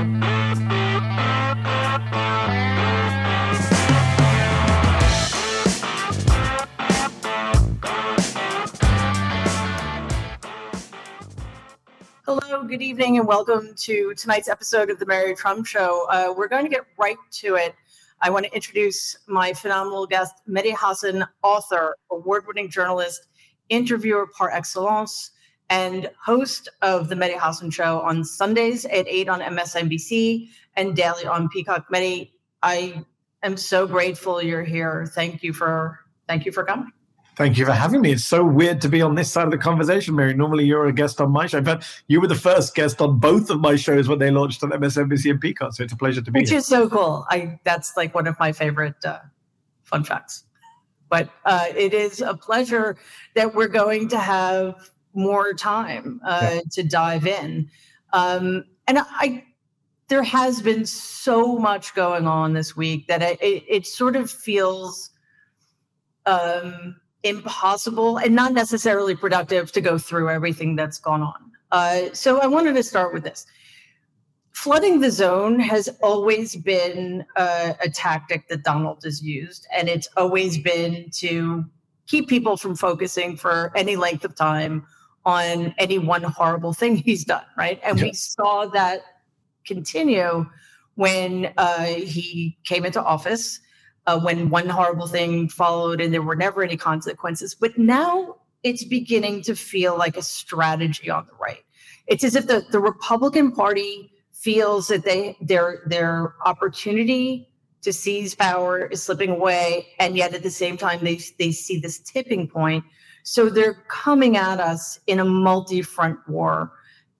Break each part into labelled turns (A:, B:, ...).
A: Hello, good evening, and welcome to tonight's episode of the Mary Trump Show. Uh, we're going to get right to it. I want to introduce my phenomenal guest, Mehdi Hasan, author, award winning journalist, interviewer par excellence, and host of the Mehdi Hasan Show on Sundays at 8 on MSNBC and daily on Peacock. Mehdi, I am so grateful you're here. Thank you for thank you for coming.
B: Thank you for having me. It's so weird to be on this side of the conversation, Mary. Normally, you're a guest on my show. but you were the first guest on both of my shows when they launched on MSNBC and Peacock. So it's a pleasure to be here.
A: Which is so cool. I that's like one of my favorite uh, fun facts. But uh, it is a pleasure that we're going to have more time uh,
B: Yeah.
A: to dive in. Um, and I, there has been so much going on this week that it, it, it sort of feels um, impossible and not necessarily productive to go through everything that's gone on. Uh, so I wanted to start with this. Flooding the zone has always been uh, a tactic that Donald has used, and it's always been to keep people from focusing for any length of time on any one horrible thing he's done, right? And we saw that continue when uh, he came into office, uh, when one horrible thing followed and there were never any consequences. But now it's beginning to feel like a strategy on the right. It's as if the, the Republican Party feels that they their their opportunity to seize power is slipping away, and yet at the same time they they see this tipping point. So they're coming at us in a multi-front war.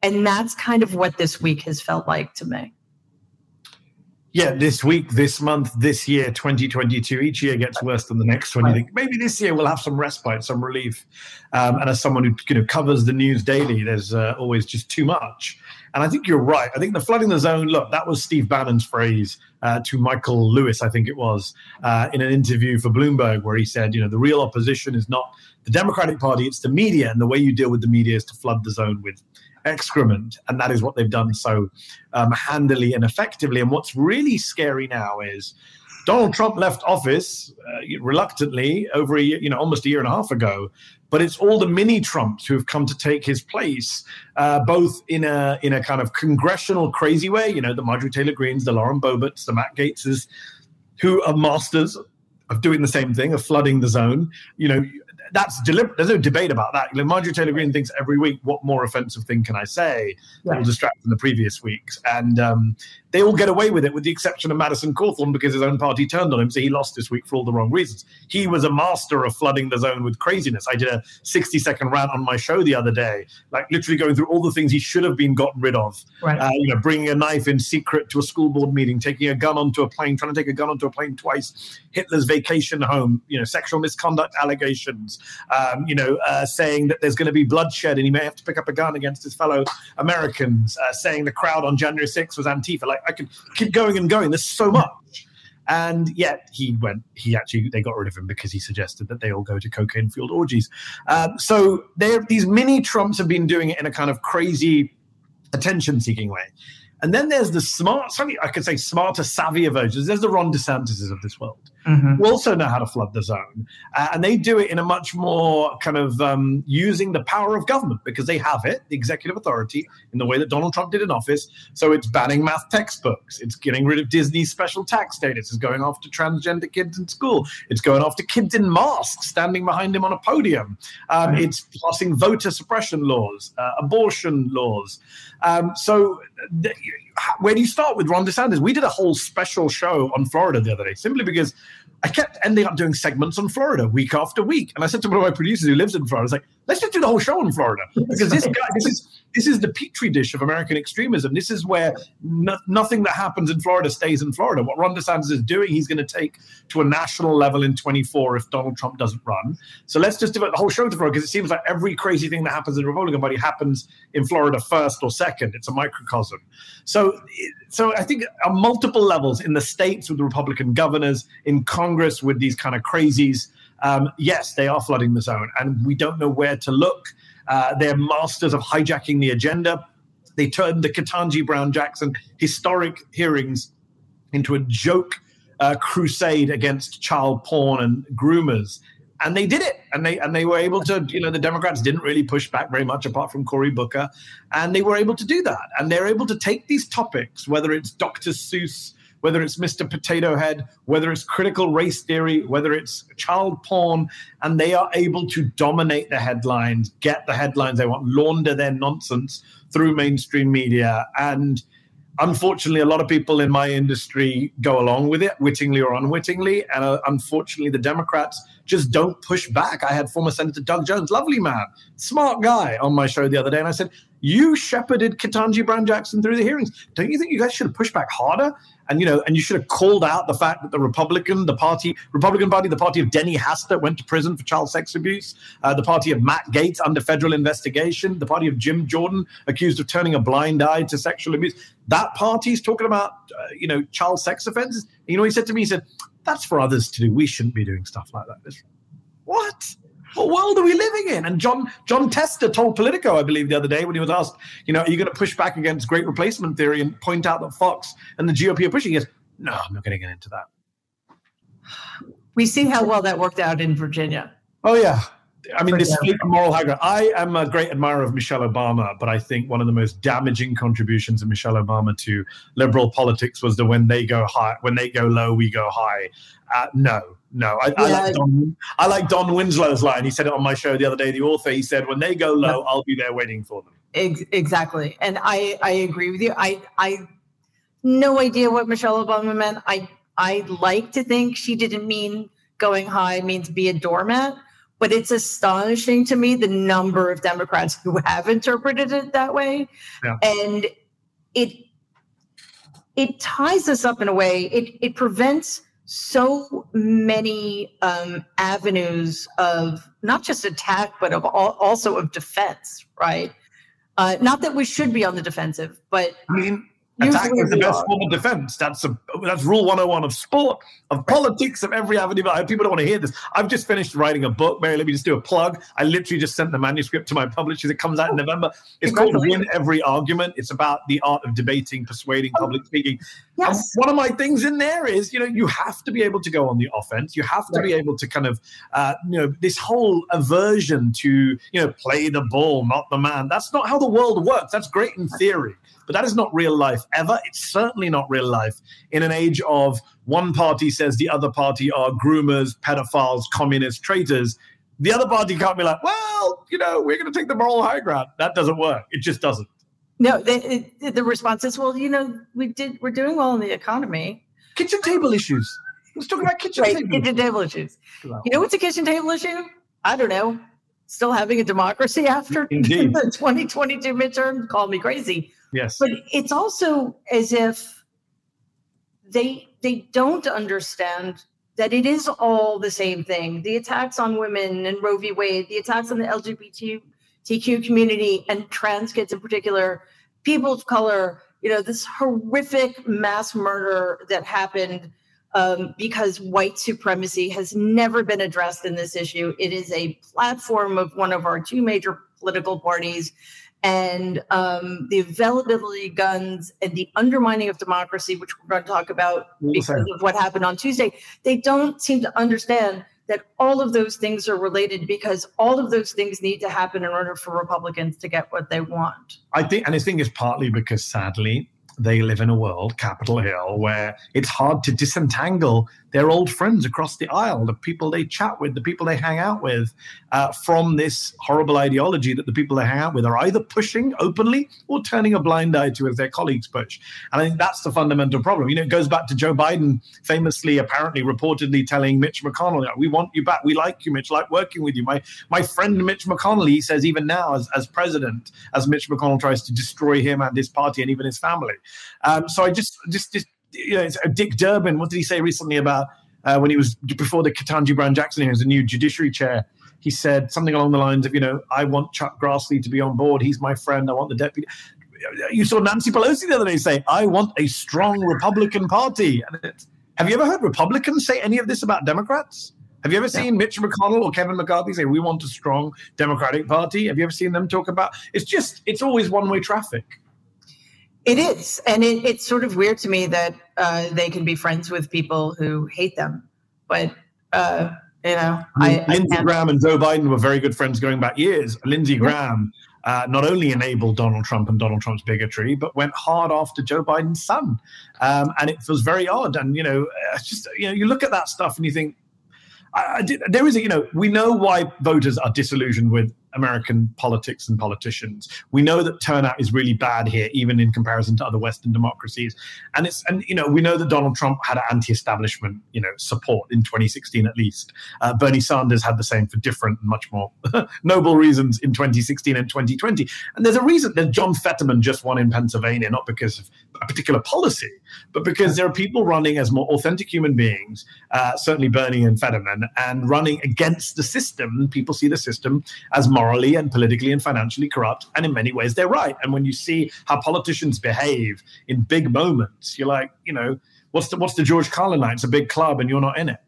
A: And that's kind of what this week has felt like to me.
B: Yeah, this week, this month, this year, 2022, each year gets worse than the next one. You think maybe this year we'll have some respite, some relief. Um, and as someone who you know covers the news daily, there's uh, always just too much. And I think you're right. I think the flooding the zone, look, that was Steve Bannon's phrase uh, to Michael Lewis, I think it was, uh, in an interview for Bloomberg, where he said, you know, the real opposition is not the Democratic Party, it's the media. And the way you deal with the media is to flood the zone with excrement. And that is what they've done so um, handily and effectively. And what's really scary now is Donald Trump left office uh, reluctantly over a year, you know, almost a year and a half ago. But it's all the mini Trumps who have come to take his place, uh, both in a in a kind of congressional crazy way, you know, the Marjorie Taylor Greens, the Lauren Boeberts, the Matt Gaetzes, who are masters of doing the same thing, of flooding the zone. You know, that's deliberate. There's no debate about that. Know, Marjorie Taylor Greene thinks every week, what more offensive thing can I say that will distract from the previous weeks? And um, they all get away with it, with the exception of Madison Cawthorn, because his own party turned on him, so he lost this week for all the wrong reasons. He was a master of flooding the zone with craziness. I did a 60 second rant on my show the other day, like literally going through all the things he should have been gotten rid of.
A: Right.
B: Uh, you know, bringing a knife in secret to a school board meeting, taking a gun onto a plane, trying to take a gun onto a plane twice, Hitler's vacation home, you know, sexual misconduct allegations, um, you know, uh, saying that there's going to be bloodshed and he may have to pick up a gun against his fellow Americans, uh, saying the crowd on January 6th was Antifa. Like, I could keep going and going. There's so much. And yet he went, he actually, they got rid of him because he suggested that they all go to cocaine fueled orgies. Um, so these mini Trumps have been doing it in a kind of crazy, attention seeking way. And then there's the smart, sorry, I could say smarter, savvier versions. There's the Ron DeSantis of this world who also know how to flood the zone. Uh, and they do it in a much more kind of um, using the power of government because they have it, the executive authority, in the way that Donald Trump did in office. So it's banning math textbooks. It's getting rid of Disney's special tax status. It's going after transgender kids in school. It's going after kids in masks standing behind him on a podium. Um, It's passing voter suppression laws, uh, abortion laws. Um, so th- where do you start with Ron DeSantis? We did a whole special show on Florida the other day simply because I kept ending up doing segments on Florida week after week. And I said to one of my producers who lives in Florida, I was like, let's just do the whole show in Florida. Because this guy, this is this is the petri dish of American extremism. This is where no, nothing that happens in Florida stays in Florida. What Ron DeSantis is doing, he's going to take to a national level in 24 if Donald Trump doesn't run. So let's just devote the whole show to Florida because it seems like every crazy thing that happens in the Republican Party happens in Florida first or second. It's a microcosm. So, so I think on multiple levels in the states with the Republican governors, in Congress with these kind of crazies, um, yes, they are flooding the zone, and we don't know where to look. Uh, they're masters of hijacking the agenda. They turned the Ketanji Brown Jackson historic hearings into a joke uh, crusade against child porn and groomers. And they did it, and they and they were able to. You know, the Democrats didn't really push back very much, apart from Cory Booker, and they were able to do that. And they're able to take these topics, whether it's Dr. Seuss, whether it's Mr. Potato Head, whether it's critical race theory, whether it's child porn, and they are able to dominate the headlines, get the headlines they want, launder their nonsense through mainstream media. And unfortunately, a lot of people in my industry go along with it, wittingly or unwittingly. And uh, unfortunately, the Democrats just don't push back. I had former Senator Doug Jones, lovely man, smart guy, on my show the other day. And I said, You shepherded Ketanji Brown Jackson through the hearings. Don't you think you guys should have pushed back harder? And you know, and you should have called out the fact that the Republican, the party, Republican Party, the party of Denny Hastert went to prison for child sex abuse, uh, the party of Matt Gaetz under federal investigation, the party of Jim Jordan accused of turning a blind eye to sexual abuse. That party's talking about, uh, you know, child sex offenses. You know, he said to me, he said, "That's for others to do. We shouldn't be doing stuff like that." What? What world are we living in? And John Jon Tester told Politico, I believe, the other day when he was asked, you know, are you going to push back against great replacement theory and point out that Fox and the GOP are pushing? He goes, no, I'm not going to get into that.
A: We see how well that worked out in Virginia.
B: Oh yeah, I mean, this moral high ground. I am a great admirer of Michelle Obama, but I think one of the most damaging contributions of Michelle Obama to liberal politics was the when they go high, when they go low, we go high. Uh, no, no. I, yeah. I, like Don, I like Don Winslow's line. He said it on my show the other day. The author, he said, when they go low, I'll be there waiting for them.
A: Exactly, and I I agree with you. I I no idea what Michelle Obama meant. I I like to think she didn't mean going high means be a doormat but it's astonishing to me the number of Democrats who have interpreted it that way. Yeah. And it it ties us up in a way, it it prevents so many um, avenues of not just attack, but of all, also of defense, right? Uh, not that we should be on the defensive, but
B: I mean, Attack is the best form of defense. That's a, that's rule 101 of sport, of politics, of every avenue. People don't want to hear this. I've just finished writing a book. Mary, let me just do a plug. I literally just sent the manuscript to my publishers. It comes out in November. It's called Win Every Argument. It's about the art of debating, persuading, public speaking. Yes. one of my things in there is, you know, you have to be able to go on the offense. You have to right. be able to kind of, uh, you know, this whole aversion to, you know, play the ball, not the man. That's not how the world works. That's great in theory. But that is not real life ever. It's certainly not real life in an age of one party says the other party are groomers, pedophiles, communist traitors. The other party can't be like, well, you know, we're going to take the moral high ground. That doesn't work. It just doesn't.
A: No, the, the response is, well, you know, we did, we're doing well in the economy.
B: Kitchen table issues. Let's talk about kitchen right, table.
A: Kitchen table issues. You know what's a kitchen table issue? I don't know. Still having a democracy after Indeed. the 2022 midterm? Call me crazy.
B: Yes.
A: But it's also as if they they don't understand that it is all the same thing. The attacks on women and Roe v. Wade, the attacks on the LGBTQ community and trans kids in particular, people of color, you know, this horrific mass murder that happened um, because white supremacy has never been addressed in this issue. It is a platform of one of our two major political parties and um, the availability of guns and the undermining of democracy, which we're going to talk about because of what happened on Tuesday, they don't seem to understand that all of those things are related because all of those things need to happen in order for Republicans to get what they want.
B: I think, and I think it's partly because sadly, they live in a world, Capitol Hill, where it's hard to disentangle their old friends across the aisle, the people they chat with, the people they hang out with, uh, from this horrible ideology that the people they hang out with are either pushing openly or turning a blind eye to as their colleagues push. And I think that's the fundamental problem. You know, it goes back to Joe Biden famously, apparently, reportedly telling Mitch McConnell, "We want you back. We like you, Mitch. Like working with you." My my friend Mitch McConnell, he says, even now as as president, as Mitch McConnell tries to destroy him and his party and even his family. Um, so I just just just you know, uh, Dick Durbin. What did he say recently about uh, when he was before the Ketanji Brown Jackson hearings, the new judiciary chair? He said something along the lines of, you know, I want Chuck Grassley to be on board. He's my friend. I want the deputy. You saw Nancy Pelosi the other day say, I want a strong Republican Party. have you ever heard Republicans say any of this about Democrats? Have you ever seen Mitch McConnell or Kevin McCarthy say we want a strong Democratic Party? Have you ever seen them talk about? It's just it's always one way traffic.
A: It is, and it, it's sort of weird to me that uh, they can be friends with people who hate them, but uh, you know, I,
B: I Lindsey Graham and Joe Biden were very good friends going back years. Lindsey Graham uh, not only enabled Donald Trump and Donald Trump's bigotry, but went hard after Joe Biden's son, um, and it was very odd. And you know, just you know, you look at that stuff and you think, I, I did, there is a, you know, we know why voters are disillusioned with American politics and politicians. We know that turnout is really bad here, even in comparison to other Western democracies. And it's and you know we know that Donald Trump had anti-establishment you know support in 2016 at least. Uh, Bernie Sanders had the same for different, and much more noble reasons in 2016 and 2020. And there's a reason that John Fetterman just won in Pennsylvania, not because of a particular policy, but because there are people running as more authentic human beings. Uh, certainly Bernie and Fetterman, and running against the system. People see the system as morally and politically and financially corrupt. And in many ways, they're right. And when you see how politicians behave in big moments, you're like, you know, what's the what's the George Carlin line? It's a big club, and you're not in it.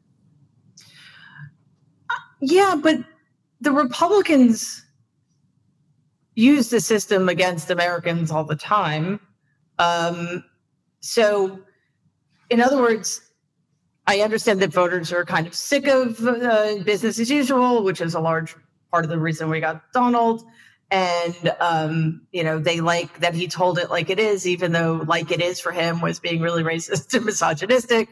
A: Yeah, but the Republicans use the system against Americans all the time. Um, so, in other words, I understand that voters are kind of sick of uh, business as usual, which is a large part of the reason we got Donald. And, um, you know, they like that he told it like it is, even though like it is for him was being really racist and misogynistic.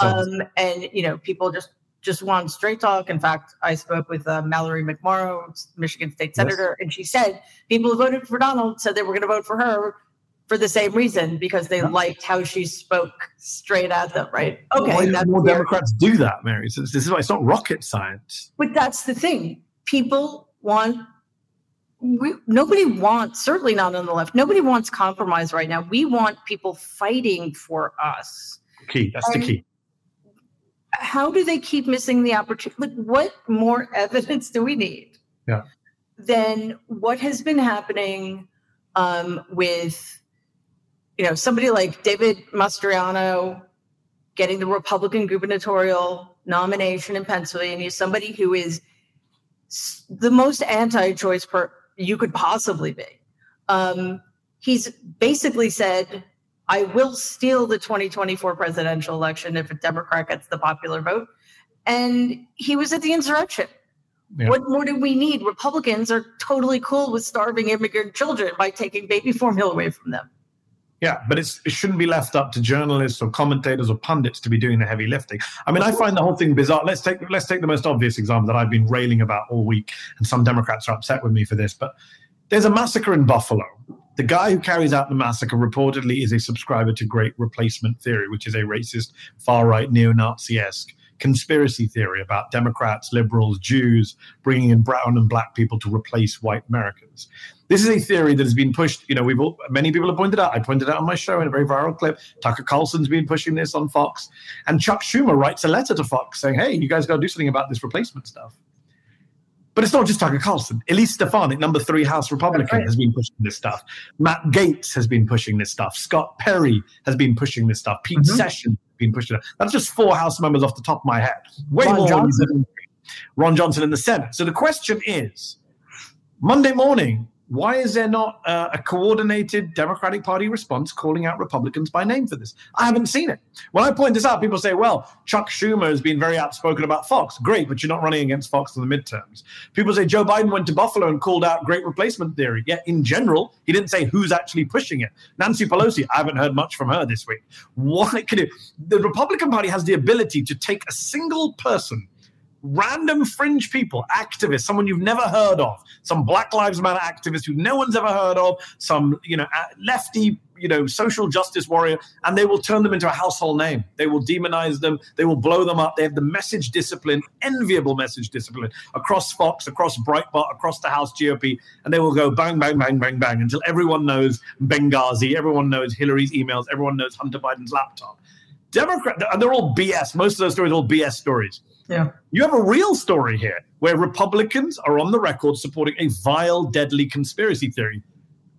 A: Um, and, you know, people just just want straight talk. In fact, I spoke with uh, Mallory McMorrow, Michigan State Senator, yes. and she said people who voted for Donald said they were going to vote for her for the same reason because they liked how she spoke straight at them, right?
B: Okay, well, more Democrats do that, Mary. So this is why it's not rocket science.
A: But that's the thing people want we, nobody wants certainly not on the left nobody wants compromise right now. We want people fighting for us.
B: Key that's and the key.
A: how do they keep missing the opportunity? Like what more evidence do we need
B: yeah.
A: than what has been happening um, with you know somebody like david mastriano getting the republican gubernatorial nomination in pennsylvania somebody who is the most anti-choice per you could possibly be. Um, he's basically said, "I will steal the 2024 presidential election if a Democrat gets the popular vote," and he was at the insurrection. Yeah. What more do we need? Republicans are totally cool with starving immigrant children by taking baby formula away from them.
B: Yeah, but it shouldn't be left up to journalists or commentators or pundits to be doing the heavy lifting. I mean, I find the whole thing bizarre. Let's take let's take the most obvious example that I've been railing about all week, and some Democrats are upset with me for this. But there's a massacre in Buffalo. The guy who carries out the massacre reportedly is a subscriber to Great Replacement Theory, which is a racist, far right, neo Nazi esque conspiracy theory about Democrats, liberals, Jews bringing in brown and black people to replace white Americans. This is a theory that has been pushed. You know, we've all, many people have pointed out. I pointed out on my show in a very viral clip. Tucker Carlson's been pushing this on Fox, and Chuck Schumer writes a letter to Fox saying, "Hey, you guys got to do something about this replacement stuff." But it's not just Tucker Carlson. Elise Stefanik, number three House Republican, right. has been pushing this stuff. Matt Gaetz has been pushing this stuff. Scott Perry has been pushing this stuff. Pete mm-hmm. Sessions has been pushing it. That's just four House members off the top of my head. Way Ron more Johnson. Ron Johnson in the Senate. So the question is Monday morning, why is there not uh, a coordinated Democratic Party response calling out Republicans by name for this? I haven't seen it. When I point this out, people say, well, Chuck Schumer has been very outspoken about Fox. Great, but you're not running against Fox in the midterms. People say Joe Biden went to Buffalo and called out great replacement theory. Yet in general, he didn't say who's actually pushing it. Nancy Pelosi, I haven't heard much from her this week. What it, the Republican Party has the ability to take a single person random fringe people, activists, someone you've never heard of, some Black Lives Matter activist who no one's ever heard of, some you know lefty you know social justice warrior, and they will turn them into a household name. They will demonize them. They will blow them up. They have the message discipline, enviable message discipline across Fox, across Breitbart, across the House GOP, and they will go bang, bang, bang, bang, bang until everyone knows Benghazi, everyone knows Hillary's emails, everyone knows Hunter Biden's laptop. Democrat, and they're all BS. Most of those stories are all BS stories.
A: Yeah.
B: You have a real story here where Republicans are on the record supporting a vile, deadly conspiracy theory.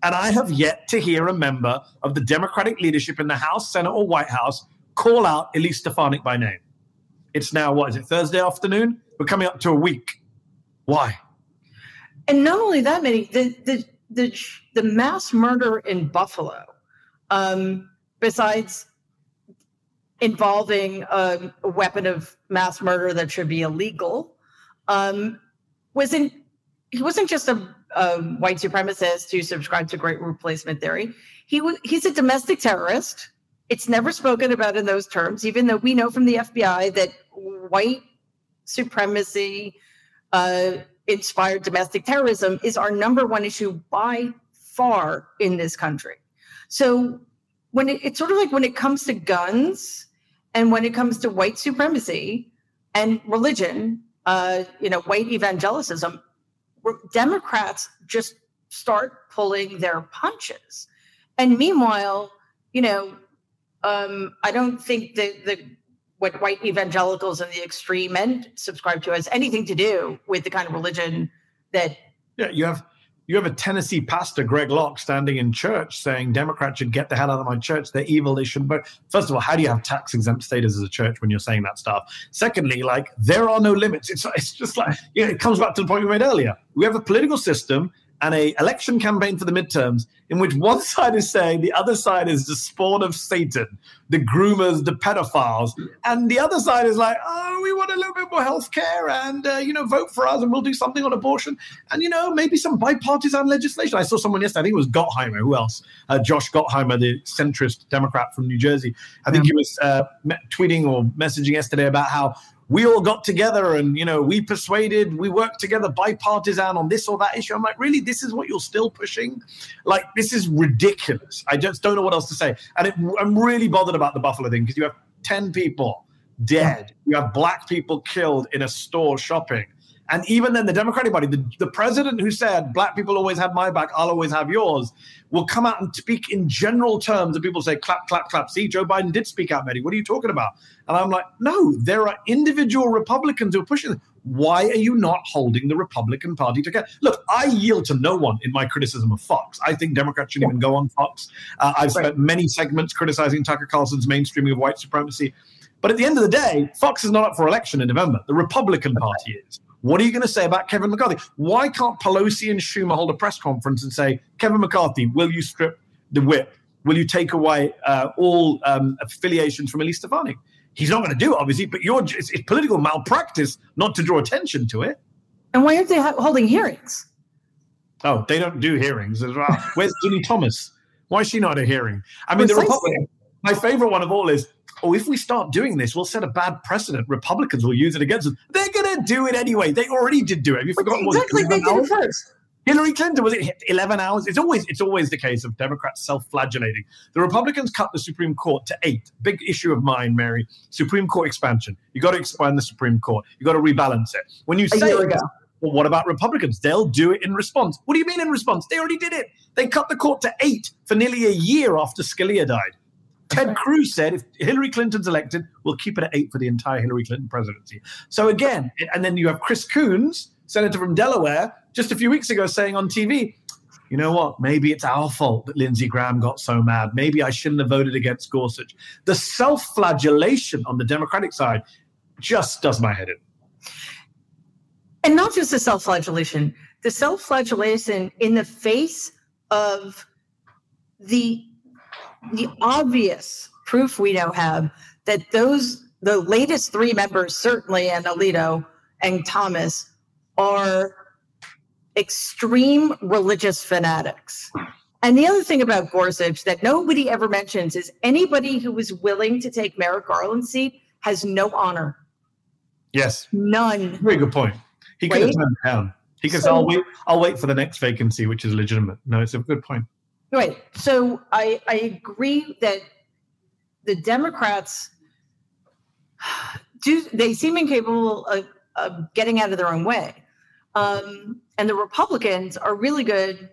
B: And I have yet to hear a member of the Democratic leadership in the House, Senate, or White House call out Elise Stefanik by name. It's now, what is it, Thursday afternoon? We're coming up to a week. Why?
A: And not only that, many the the the, the mass murder in Buffalo um, besides involving a, a, weapon of mass murder that should be illegal, um, wasn't he wasn't just a, a, white supremacist who subscribed to great replacement theory. He was he's a domestic terrorist. It's never spoken about in those terms, even though we know from the FBI that white supremacy uh, inspired domestic terrorism is our number one issue by far in this country. So when it, it's sort of like when it comes to guns and when it comes to white supremacy and religion, uh, you know, white evangelicism, Democrats just start pulling their punches. And meanwhile, you know, um, I don't think that the what white evangelicals and the extreme end subscribe to has anything to do with the kind of religion that.
B: Yeah, you have you have a Tennessee pastor, Greg Locke, standing in church saying Democrats should get the hell out of my church. They're evil. They shouldn't vote. First of all, how do you have tax exempt status as a church when you're saying that stuff? Secondly, like there are no limits. It's, it's just like, you know, it comes back to the point we made earlier. We have a political system and a election campaign for the midterms in which one side is saying the other side is the spawn of Satan, the groomers, the pedophiles, and the other side is like, oh, we want a little bit more health care and uh, you know vote for us and we'll do something on abortion and you know maybe some bipartisan legislation. I saw someone yesterday. I think it was Gottheimer. Who else? Uh, Josh Gottheimer, the centrist Democrat from New Jersey. I think he was uh, tweeting or messaging yesterday about how we all got together and you know we persuaded we worked together bipartisan on this or that issue. I'm like really? This is what you're still pushing? Like this is ridiculous. I just don't know what else to say. And it, i'm really bothered about the buffalo thing because you have 10 people dead. You have black people killed in a store shopping and even then, the Democratic Party, the, the president who said, Black people always had my back, I'll always have yours, will come out and speak in general terms. And people say, clap, clap, clap. See, Joe Biden did speak out, Mehdi. What are you talking about? And I'm like, no, there are individual Republicans who are pushing. Why are you not holding the Republican Party together? Look, I yield to no one in my criticism of Fox. I think Democrats shouldn't even go on Fox. Uh, I've spent many segments criticizing Tucker Carlson's mainstreaming of white supremacy. But at the end of the day, Fox is not up for election in November. The Republican Party is. What are you going to say about Kevin McCarthy? Why can't Pelosi and Schumer hold a press conference and say, Kevin McCarthy, will you strip the whip? Will you take away uh, all um, affiliations from Elise Stefanik? He's not going to do it, obviously, but you're it's, it's, political malpractice not to draw attention to it.
A: And why aren't they holding hearings?
B: Oh, they don't do hearings as well. Where's Ginni Thomas? Why is she not at a hearing? I mean, the Republican. My favorite one of all is oh, if we start doing this, we'll set a bad precedent. Republicans will use it against us. They're going to do it anyway. They already did do it. Have you forgotten
A: exactly, they did it first.
B: Hillary Clinton was it 11 hours? It's always it's always the case of Democrats self-flagellating. The Republicans cut the Supreme Court to eight. Big issue of mine, Mary. Supreme Court expansion. You got to expand the Supreme Court. You got to rebalance it. When you say well, what about Republicans? They'll do it in response. What do you mean in response? They already did it. They cut the court to eight for nearly a year after Scalia died. Ted Cruz said if Hillary Clinton's elected, we'll keep it at eight for the entire Hillary Clinton presidency. So again, and then you have Chris Coons, senator from Delaware, just a few weeks ago saying on TV, you know what? Maybe it's our fault that Lindsey Graham got so mad. Maybe I shouldn't have voted against Gorsuch. The self flagellation on the Democratic side just does my head in.
A: And not just the self flagellation, the self flagellation in the face of the the obvious proof we now have that those the latest three members, certainly and Alito and Thomas, are extreme religious fanatics. And the other thing about Gorsuch that nobody ever mentions is anybody who was willing to take Merrick Garland's seat has no honor.
B: Yes.
A: None.
B: Very good point. He could right? have turned down. He could so, I'll wait, I'll wait for the next vacancy, which is legitimate. No, it's a good point.
A: Right. So I, I agree that the Democrats do they seem incapable of, of getting out of their own way. Um, and the Republicans are really good.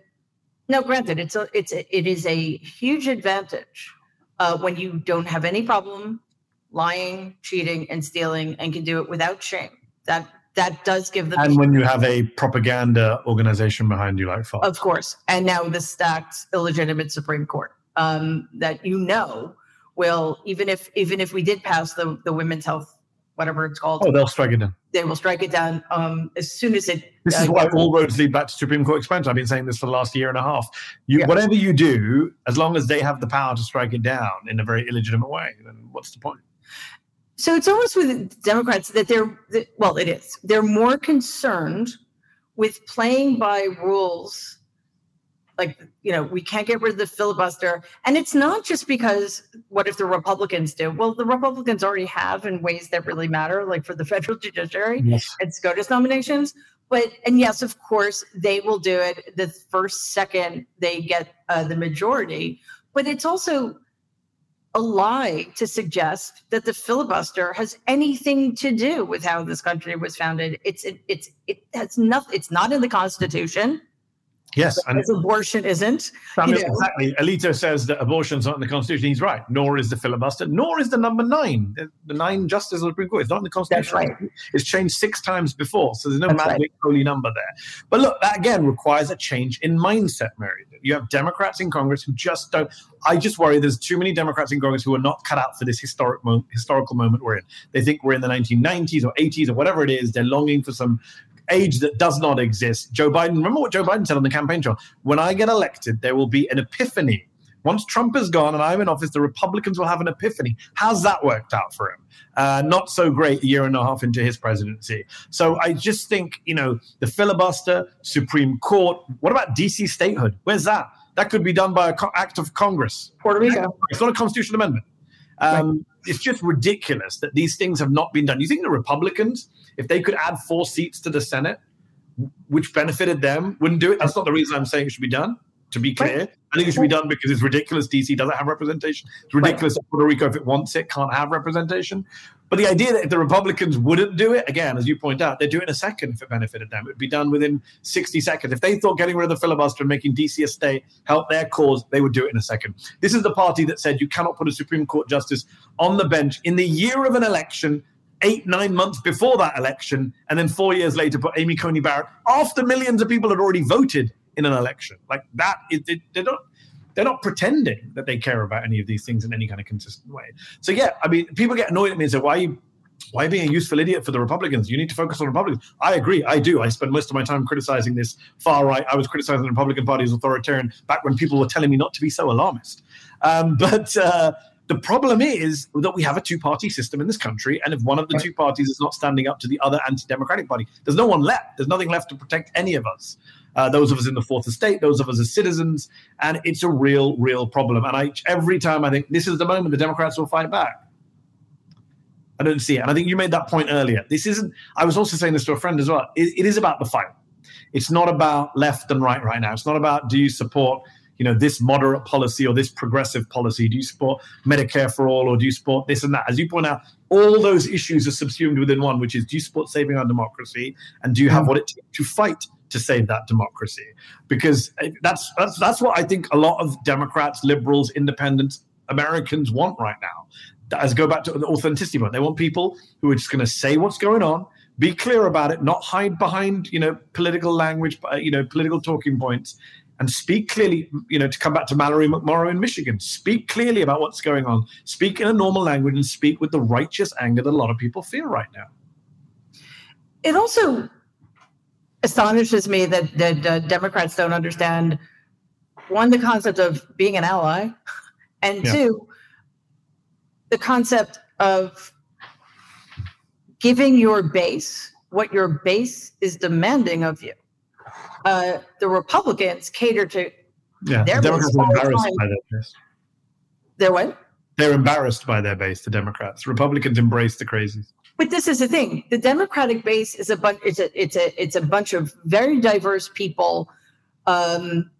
A: Now, granted, it's a, it's a, it is a huge advantage uh, when you don't have any problem lying, cheating, and stealing, and can do it without shame. That that does give them.
B: And when you have a propaganda organization behind you like Fox.
A: Of course. And now the stacked illegitimate Supreme Court um, that you know will, even if even if we did pass the, the women's health whatever it's called.
B: Oh, they'll strike it down.
A: They will strike it down um, as soon as it.
B: This
A: uh,
B: is why all roads lead back to Supreme Court expansion. I've been saying this for the last year and a half. You,
A: Yeah.
B: Whatever you do, as long as they have the power to strike it down in a very illegitimate way, then what's the point?
A: So it's almost with Democrats that they're, that, well, it is. They're more concerned with playing by rules. Like, you know, we can't get rid of the filibuster. And it's not just because what if the Republicans do? Well, the Republicans already have in ways that really matter, like for the federal judiciary
B: Yes.
A: and SCOTUS nominations. But, and yes, of course, they will do it the first second they get uh, the majority. But it's also a lie to suggest that the filibuster has anything to do with how this country was founded. It's it, it's it has nothing. It's not in the Constitution.
B: Yes, and
A: abortion isn't.
B: Samuel,
A: you know.
B: exactly. Alito says that abortion's not in the Constitution. He's right. Nor is the filibuster. Nor is the number nine. The, nine justices of the Supreme Court. It's not in the Constitution.
A: right.
B: It's changed six times before, so there's no
A: That's
B: magic holy number there. But look, that again requires a change in mindset, Mary. You have Democrats in Congress who just don't. I just worry there's too many Democrats in Congress who are not cut out for this historic mo- historical moment we're in. They think we're in the 1990s or 80s or whatever it is. They're longing for some age that does not exist. Joe Biden, remember what Joe Biden said on the campaign trail? When I get elected, there will be an epiphany. Once Trump is gone and I'm in office, the Republicans will have an epiphany. How's that worked out for him? Uh, not so great a year and a half into his presidency. So I just think, you know, the filibuster, Supreme Court, what about DC statehood? Where's that? That could be done by an co- act of Congress.
A: Puerto Rico.
B: It's not a constitutional amendment. Um, It's just ridiculous that these things have not been done. You think the Republicans, if they could add four seats to the Senate, which benefited them, wouldn't do it? That's not the reason I'm saying it should be done. To be clear, I think it should be done because it's ridiculous. DC doesn't have representation. It's ridiculous that Puerto Rico, if it wants it, can't have representation. But the idea that if the Republicans wouldn't do it, again, as you point out, they'd do it in a second if it benefited them. It would be done within 60 seconds. If they thought getting rid of the filibuster and making DC a state help their cause, they would do it in a second. This is the party that said you cannot put a Supreme Court justice on the bench in the year of an election, eight, nine months before that election, and then four years later put Amy Coney Barrett after millions of people had already voted in an election. Like that, it, it, they don't. They're not pretending that they care about any of these things in any kind of consistent way. So yeah, I mean, people get annoyed at me and say, "Why are you, why being a useful idiot for the Republicans? You need to focus on Republicans." I agree, I do. I spend most of my time criticizing this far right. I was criticizing the Republican Party as authoritarian back when people were telling me not to be so alarmist. Um, but uh, the problem is that we have a two-party system in this country, and if one of the two parties is not standing up to the other anti-democratic party, there's no one left. There's nothing left to protect any of us. Uh, those of us in the fourth estate, those of us as citizens, and it's a real, real problem. And I, every time I think this is the moment the Democrats will fight back. I don't see it. And I think you made that point earlier. This isn't. I was also saying this to a friend as well. It, it is about the fight. It's not about left and right right now. It's not about do you support you know this moderate policy or this progressive policy. Do you support Medicare for all or do you support this and that? As you point out, all those issues are subsumed within one, which is do you support saving our democracy and do you have what it takes to fight to save that democracy? Because uh, that's that's that's what I think a lot of Democrats, liberals, independents, Americans want right now. As go back to the authenticity point, they want people who are just going to say what's going on, be clear about it, not hide behind you know political language, uh, you know political talking points, and speak clearly. You know, to come back to Mallory McMorrow in Michigan, speak clearly about what's going on, speak in a normal language, and speak with the righteous anger that a lot of people feel right now.
A: It also astonishes me that that uh, Democrats don't understand one the concept of being an ally, and
B: Yeah.
A: two the concept of giving your base what your base is demanding of you. Uh, the Republicans cater to
B: Yeah,
A: They're
B: the Democrats are embarrassed
A: time.
B: by their base.
A: their what?
B: They're embarrassed by their base. The Democrats, Republicans embrace the crazies.
A: But this is the thing: the Democratic base is a bunch. It's a it's a it's a bunch of very diverse people um,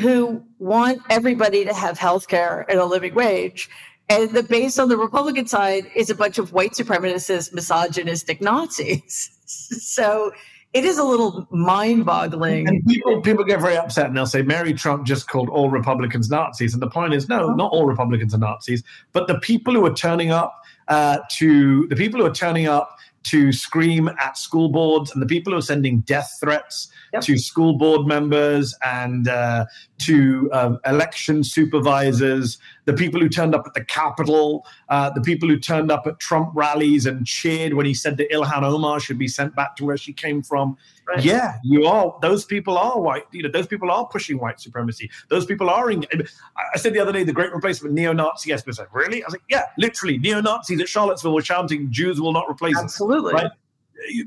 A: who want everybody to have health care and a living wage. And the base on the Republican side is a bunch of white supremacist, misogynistic Nazis. so it is a little mind-boggling.
B: And people people get very upset and they'll say Mary Trump just called all Republicans Nazis. And the point is, no, not all Republicans are Nazis, but the people who are turning up uh, to the people who are turning up to scream at school boards and the people who are sending death threats yep. to school board members and uh, to uh, election supervisors, the people who turned up at the Capitol, uh, the people who turned up at Trump rallies and cheered when he said that Ilhan Omar should be sent back to where she came from. Right. Yeah, you are. Those people are white. You know, those people are pushing white supremacy. Those people are. In, I said the other day, the Great Replacement, neo-Nazi. Yes, but like, really? I was like, yeah, literally, neo-Nazis at Charlottesville were shouting, "Jews will not replace
A: Absolutely.
B: us." Right?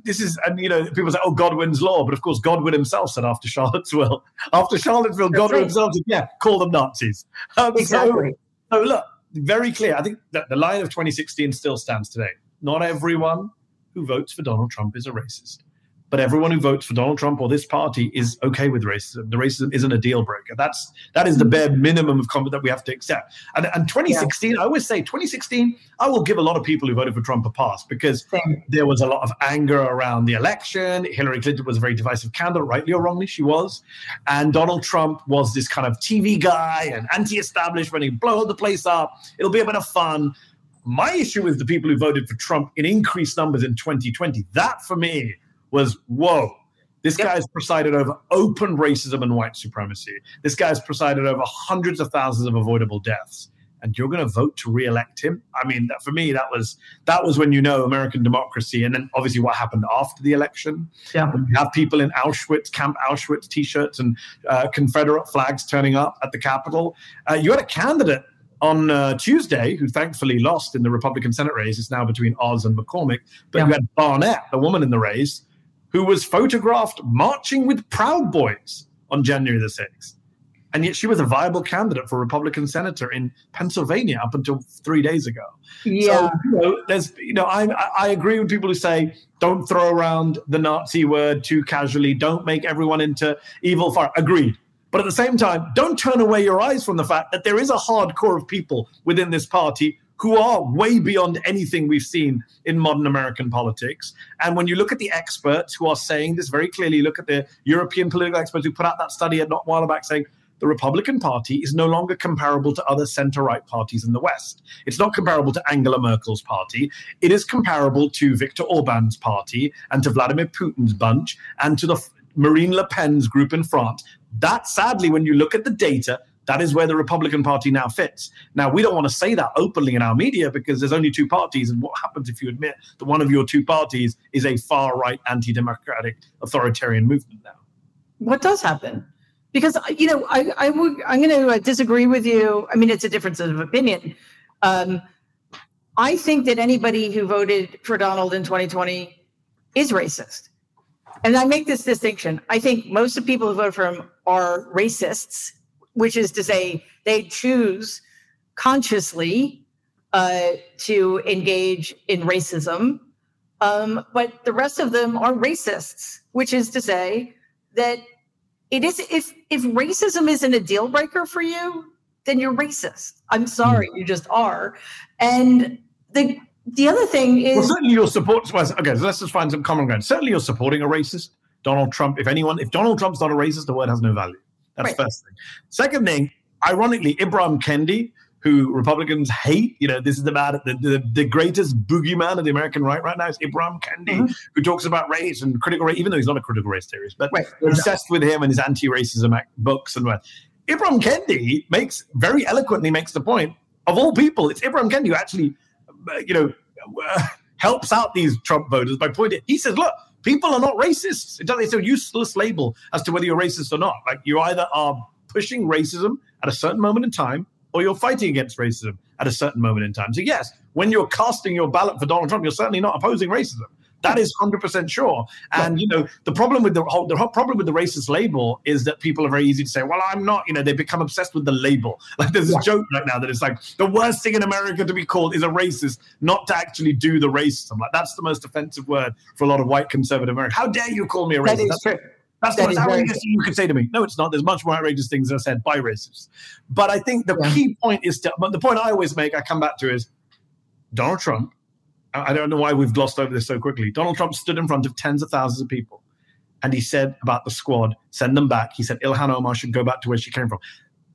B: this is, and you know, people say, "Oh, Godwin's law," but of course, Godwin himself said after Charlottesville, after Charlottesville, That's Godwin right. himself said, "Yeah, call them Nazis."
A: Um, exactly.
B: So, so, look, very clear. I think that the line of 2016 still stands today. Not everyone who votes for Donald Trump is a racist but everyone who votes for Donald Trump or this party is okay with racism. The racism isn't a deal breaker. That's that is the bare minimum of comfort that we have to accept. And, and 2016, yeah. I always say 2016, I will give a lot of people who voted for Trump a pass because Same. there was a lot of anger around the election. Hillary Clinton was a very divisive candidate, rightly or wrongly, she was. And Donald Trump was this kind of TV guy and anti-establishment. He blow the place up. It'll be a bit of fun. My issue is the people who voted for Trump in increased numbers in 2020. That for me was whoa. This yep. guy's presided over open racism and white supremacy. This guy's presided over hundreds of thousands of avoidable deaths. And you're going to vote to re-elect him? I mean, for me, that was that was when you know American democracy, and then obviously what happened after the election.
A: Yeah,
B: when you have people in Auschwitz, Camp Auschwitz T-shirts and uh, Confederate flags turning up at the Capitol. Uh, you had a candidate on uh, Tuesday, who thankfully lost in the Republican Senate race, it's now between Oz and McCormick. But yeah. you had Barnett, the woman in the race, who was photographed marching with Proud Boys on January the 6th. And yet she was a viable candidate for Republican senator in Pennsylvania up until three days ago.
A: Yeah.
B: So, you know, there's, you know, I, I agree with people who say don't throw around the Nazi word too casually. Don't make everyone into evil fire. Agreed. But at the same time, don't turn away your eyes from the fact that there is a hardcore of people within this party who are way beyond anything we've seen in modern American politics. And when you look at the experts who are saying this very clearly, look at the European political experts who put out that study a not while back saying the Republican Party is no longer comparable to other center right parties in the West. It's not comparable to Angela Merkel's party. It is comparable to Viktor Orban's party and to Vladimir Putin's bunch and to the Marine Le Pen's group in France. That, sadly, when you look at the data, that is where the Republican Party now fits. Now, we don't want to say that openly in our media because there's only two parties. And what happens if you admit that one of your two parties is a far right, anti democratic, authoritarian movement now?
A: What does happen? Because, you know, I, I'm going to uh, disagree with you. I mean, it's a difference of opinion. Um, I think that anybody who voted for Donald in 2020 is racist. And I make this distinction. I think most of the people who voted for him are racists which is to say they choose consciously uh, to engage in racism. Um, but the rest of them are racists, which is to say that it is if if racism isn't a deal breaker for you, then you're racist. I'm sorry, you just are. And the the other thing is
B: well, certainly your support. Okay, so let's just find some common ground. Certainly, you're supporting a racist. Donald Trump. If anyone, if Donald Trump's not a racist, the word has no value. That's right. first thing. Second thing, ironically, Ibram Kendi, who Republicans hate, you know, this is about the, the, the greatest boogeyman of the American right right now is Ibram Kendi, mm-hmm. who talks about race and critical race, even though he's not a critical race theorist, but right. obsessed with him and his anti-racism books and what. Ibram Kendi makes very eloquently makes the point of all people, it's Ibram Kendi who actually, uh, you know, uh, helps out these Trump voters by pointing. He says, "Look, people are not racists. It's a useless label as to whether you're racist or not. Like you either are pushing racism at a certain moment in time or you're fighting against racism at a certain moment in time. So yes, when you're casting your ballot for Donald Trump, you're certainly not opposing racism. That is hundred percent sure. And you know, the problem with the whole the whole problem with the racist label is that people are very easy to say, "Well, I'm not." You know, they become obsessed with the label. Like there's a joke right now that it's like the worst thing in America to be called is a racist, not to actually do the racism. Like that's the most offensive word for a lot of white conservative Americans. How dare you call me a racist? That
A: is that's, true.
B: That's that the most outrageous thing you could say to me. No, it's not. There's much more outrageous things that are said by racists. But I think the yeah. key point is to, but the point I always make, I come back to is Donald Trump I don't know why we've glossed over this so quickly. Donald Trump stood in front of tens of thousands of people and he said about the squad, send them back. He said Ilhan Omar should go back to where she came from.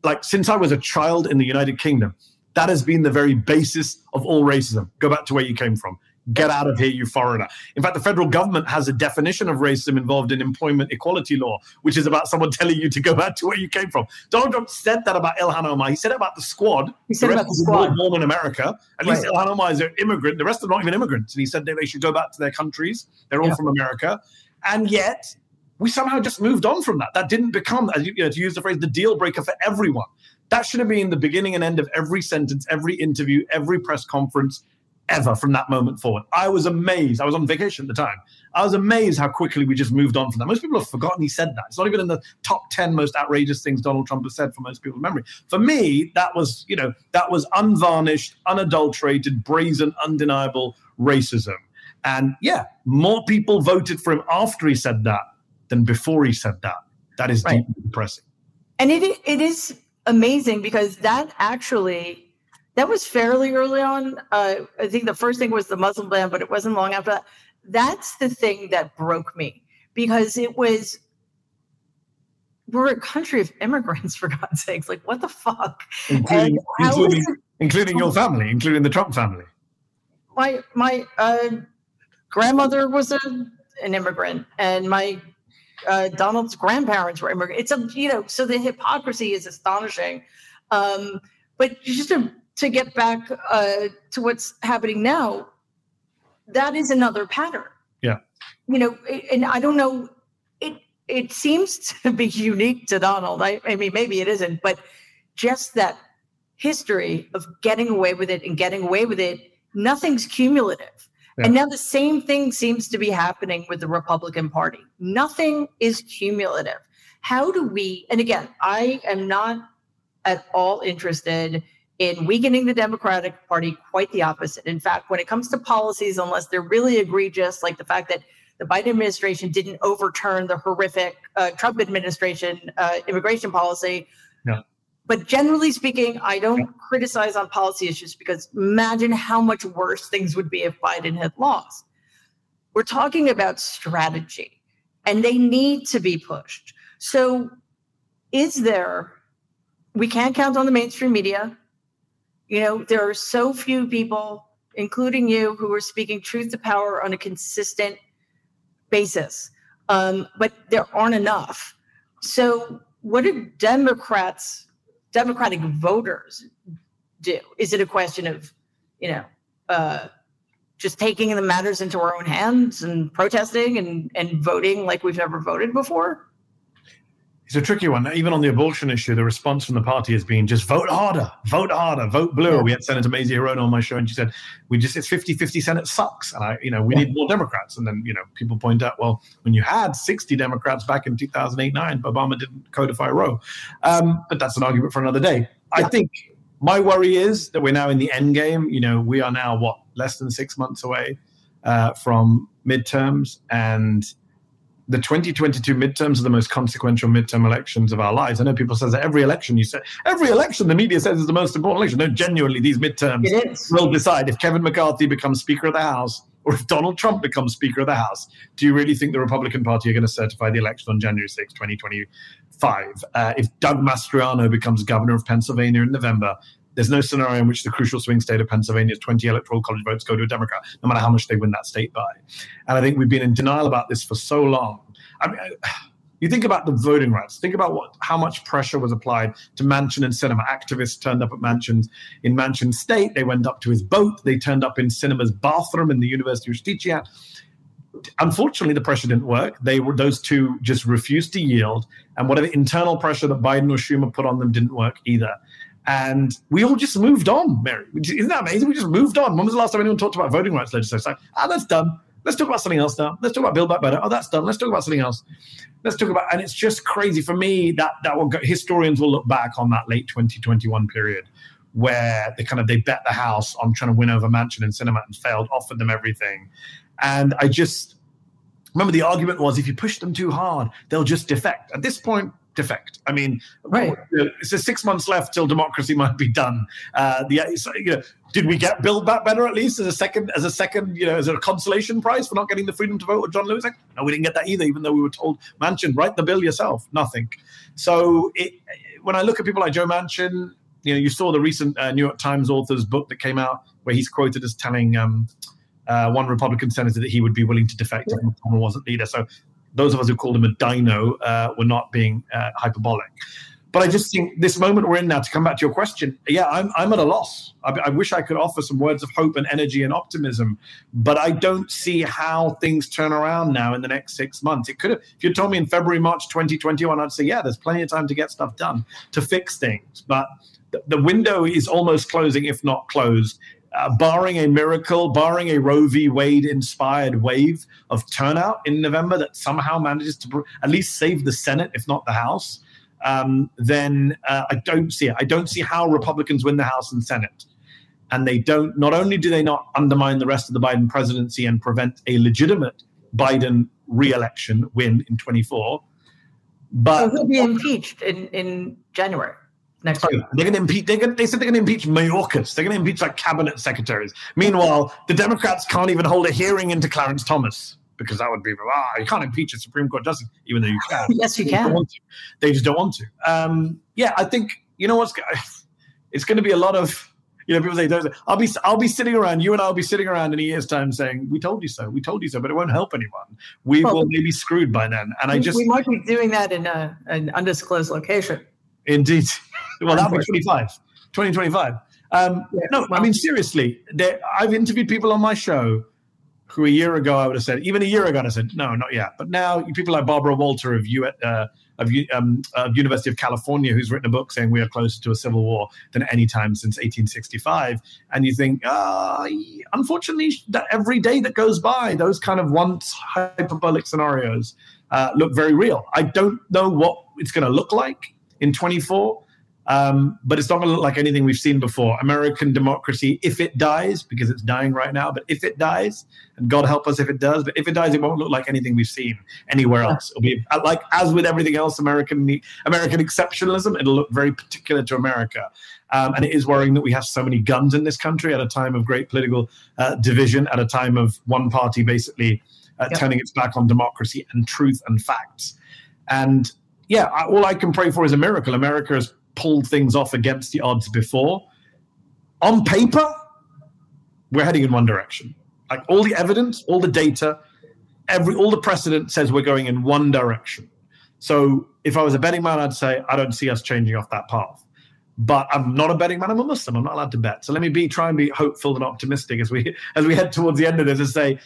B: Like, since I was a child in the United Kingdom, that has been the very basis of all racism. Go back to where you came from. Get out of here, you foreigner. In fact, the federal government has a definition of racism involved in employment equality law, which is about someone telling you to go back to where you came from. Donald Trump said that about Ilhan Omar. He said it about the squad.
A: He said
B: the
A: about the squad.
B: Born in America. At least
A: Right.
B: Ilhan Omar is an immigrant. The rest are not even immigrants. And he said that they should go back to their countries. They're all
A: Yeah.
B: from America. And yet, we somehow just moved on from that. That didn't become, as you, you know, to use the phrase, the deal breaker for everyone. That should have been the beginning and end of every sentence, every interview, every press conference ever from that moment forward. I was amazed. I was on vacation at the time. I was amazed how quickly we just moved on from that. Most people have forgotten he said that. It's not even in the top 10 most outrageous things Donald Trump has said for most people's memory. For me, that was, you know, that was unvarnished, unadulterated, brazen, undeniable racism. And yeah, more people voted for him after he said that than before he said that. That is
A: Right.
B: deeply depressing.
A: And it it is amazing because that actually that was fairly early on. Uh, I think the first thing was the Muslim ban, but it wasn't long after that. That's the thing that broke me because it was we're a country of immigrants for God's sakes. Like what the fuck?
B: Including, including, including your family, including the Trump family.
A: my my uh, grandmother was a, an immigrant, and my uh, Donald's grandparents were immigrant. It's a you know, so the hypocrisy is astonishing. Um, but just to to get back uh, to what's happening now, that is another pattern.
B: Yeah.
A: You know, and I don't know. It it seems to be unique to Donald. I, I mean, maybe it isn't, but just that history of getting away with it and getting away with it, nothing's cumulative.
B: Yeah.
A: And now the same thing seems to be happening with the Republican Party. Nothing is cumulative. How do we, and again, I am not at all interested in weakening the Democratic Party, quite the opposite. In fact, when it comes to policies, unless they're really egregious, like the fact that the Biden administration didn't overturn the horrific uh, Trump administration uh, immigration policy.
B: Yeah.
A: But generally speaking, I don't criticize on policy issues because imagine how much worse things would be if Biden had lost. We're talking about strategy and they need to be pushed. So, is there, we can't count on the mainstream media. You know, there are so few people, including you, who are speaking truth to power on a consistent basis. Um, but there aren't enough. So, what do Democrats, Democratic voters, do? Is it a question of, you know, uh, just taking the matters into our own hands and protesting and, and voting like we've never voted before?
B: It's a tricky one. Even on the abortion issue, the response from the party has been just vote harder, vote harder, vote blue.
A: Yeah.
B: We had Senator Mazie Hirono on my show, and she said, "We just it's 50-50 Senate sucks." And I, you know, we
A: Yeah.
B: need more Democrats. And then you know, people point out, well, when you had sixty Democrats back in two thousand eight nine, Obama didn't codify Roe. Um, but that's an argument for another day. I think my worry is that we're now in the end game. You know, we are now what less than six months away uh, from midterms, and the 2022 midterms are the most consequential midterm elections of our lives. I know people says that every election you say every election the media says is the most important election. No, genuinely, these midterms will decide if Kevin McCarthy becomes Speaker of the House or if Donald Trump becomes Speaker of the House. Do you really think the Republican Party are going to certify the election on January 6, 2025? Uh, if Doug Mastriano becomes governor of Pennsylvania in November, there's no scenario in which the crucial swing state of Pennsylvania's 20 electoral college votes go to a Democrat, no matter how much they win that state by. And I think we've been in denial about this for so long. I mean, you think about the voting rights. Think about what how much pressure was applied to Manchin and Sinema. Activists turned up at Manchin's in Manchin State. They went up to his boat. They turned up in Sinema's bathroom in the University of Justicia. Unfortunately, the pressure didn't work. They were those two just refused to yield, and whatever internal pressure that Biden or Schumer put on them didn't work either. And we all just moved on, Mary. Isn't that amazing? We just moved on. When was the last time anyone talked about voting rights legislation? Ah, that's done. Let's talk about something else now. Let's talk about Build Back Better. Oh, that's done. Let's talk about something else. Let's talk about, and it's just crazy for me that that will go, historians will look back on that late 2021 period where they kind of they bet the house on trying to win over Manchin and Sinema and failed, offered them everything, and I just remember the argument was if you push them too hard, they'll just defect. At this point, defect. I mean,
A: Right.
B: it's just six months left till democracy might be done. Uh, the you know, did we get Build Back Better at least as a second, as a second, you know, as a consolation prize for not getting the freedom to vote with John Lewis? No, we didn't get that either, even though we were told Manchin write the bill yourself. Nothing. So it, when I look at people like Joe Manchin, you know, you saw the recent uh, New York Times author's book that came out where he's quoted as telling um, uh, one Republican senator that he would be willing to defect if McConnell wasn't leader. So those of us who called him a dino uh, were not being uh, hyperbolic. But I just think this moment we're in now, to come back to your question, yeah, I'm, I'm at a loss. I, I, wish I could offer some words of hope and energy and optimism, but I don't see how things turn around now in the next six months. It could have, if you told me in February, March 2021, I'd say, yeah, there's plenty of time to get stuff done, to fix things. But the, the window is almost closing, if not closed. Uh, barring a miracle, barring a Roe v. Wade inspired wave of turnout in November that somehow manages to at least save the Senate, if not the House, um, then uh, I don't see it. I don't see how Republicans win the House and Senate. And they don't, not only do they not undermine the rest of the Biden presidency and prevent a legitimate Biden re-election win in 24, but
A: so he'll be impeached in, in January next year.
B: They're going to impeach. They're going. They said they're going to impeach Mayorkas. They're going to impeach like cabinet secretaries. Meanwhile, the Democrats can't even hold a hearing into Clarence Thomas because that would be ah, you can't impeach a Supreme Court justice, even though you can.
A: yes, you can.
B: They, they just don't want to. Um, yeah, I think you know what's. It's going to be a lot of. You know, people say, "I'll be, I'll be sitting around. You and I'll be sitting around in a year's time saying, "We told you so. We told you so," but it won't help anyone. We well, will maybe screwed by then. And I just
A: we might be doing that in a, an undisclosed location.
B: Indeed. well, that'll be 25, 2025. Um, yeah, no, well, I mean seriously. I've interviewed people on my show who a year ago I would have said, even a year ago, I said, no, not yet. But now people like Barbara Walter of, U, uh, of, um, of University of California, who's written a book saying we are closer to a civil war than any time since 1865. And you think, uh, unfortunately, that every day that goes by, those kind of once hyperbolic scenarios uh, look very real. I don't know what it's going to look like in 24. Um, but it's not going to look like anything we've seen before. American democracy, if it dies, because it's dying right now, but if it dies, and God help us if it does, but if it dies, it won't look like anything we've seen anywhere else. It'll be uh, like, as with everything else, American American exceptionalism. It'll look very particular to America, um, and it is worrying that we have so many guns in this country at a time of great political uh, division, at a time of one party basically uh, yep. turning its back on democracy and truth and facts. And yeah, all I can pray for is a miracle. America has pulled things off against the odds before. On paper, we're heading in one direction. Like all the evidence, all the data, every all the precedent says we're going in one direction. So if I was a betting man, I'd say I don't see us changing off that path. But I'm not a betting man. I'm a Muslim. I'm not allowed to bet. So let me be try and be hopeful and optimistic as we as we head towards the end of this and say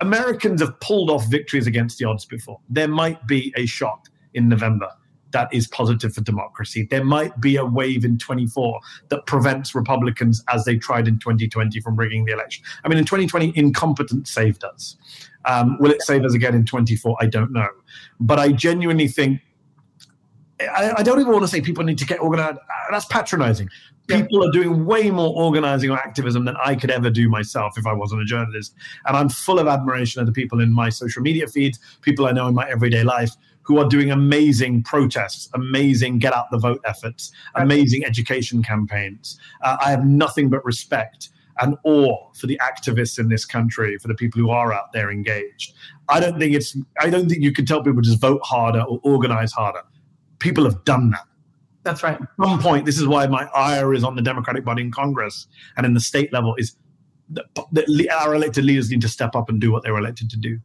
B: Americans have pulled off victories against the odds before. There might be a shot in November that is positive for democracy. There might be a wave in 24 that prevents Republicans, as they tried in 2020, from rigging the election. I mean, in 2020, incompetence saved us. Um, will it save us again in 24? I don't know. But I genuinely think, I, I don't even want to say people need to get organized. That's patronizing. People are doing way more organizing or activism than I could ever do myself if I wasn't a journalist. And I'm full of admiration of the people in my social media feeds, people I know in my everyday life who are doing amazing protests, amazing get out the vote efforts, amazing education campaigns. Uh, I have nothing but respect and awe for the activists in this country, for the people who are out there engaged. I don't think it's. I don't think you can tell people to just vote harder or organize harder. People have done that.
A: That's right.
B: At some point, this is why my ire is on the Democratic body in Congress and in the state level is that our elected leaders need to step up and do what they were elected to do.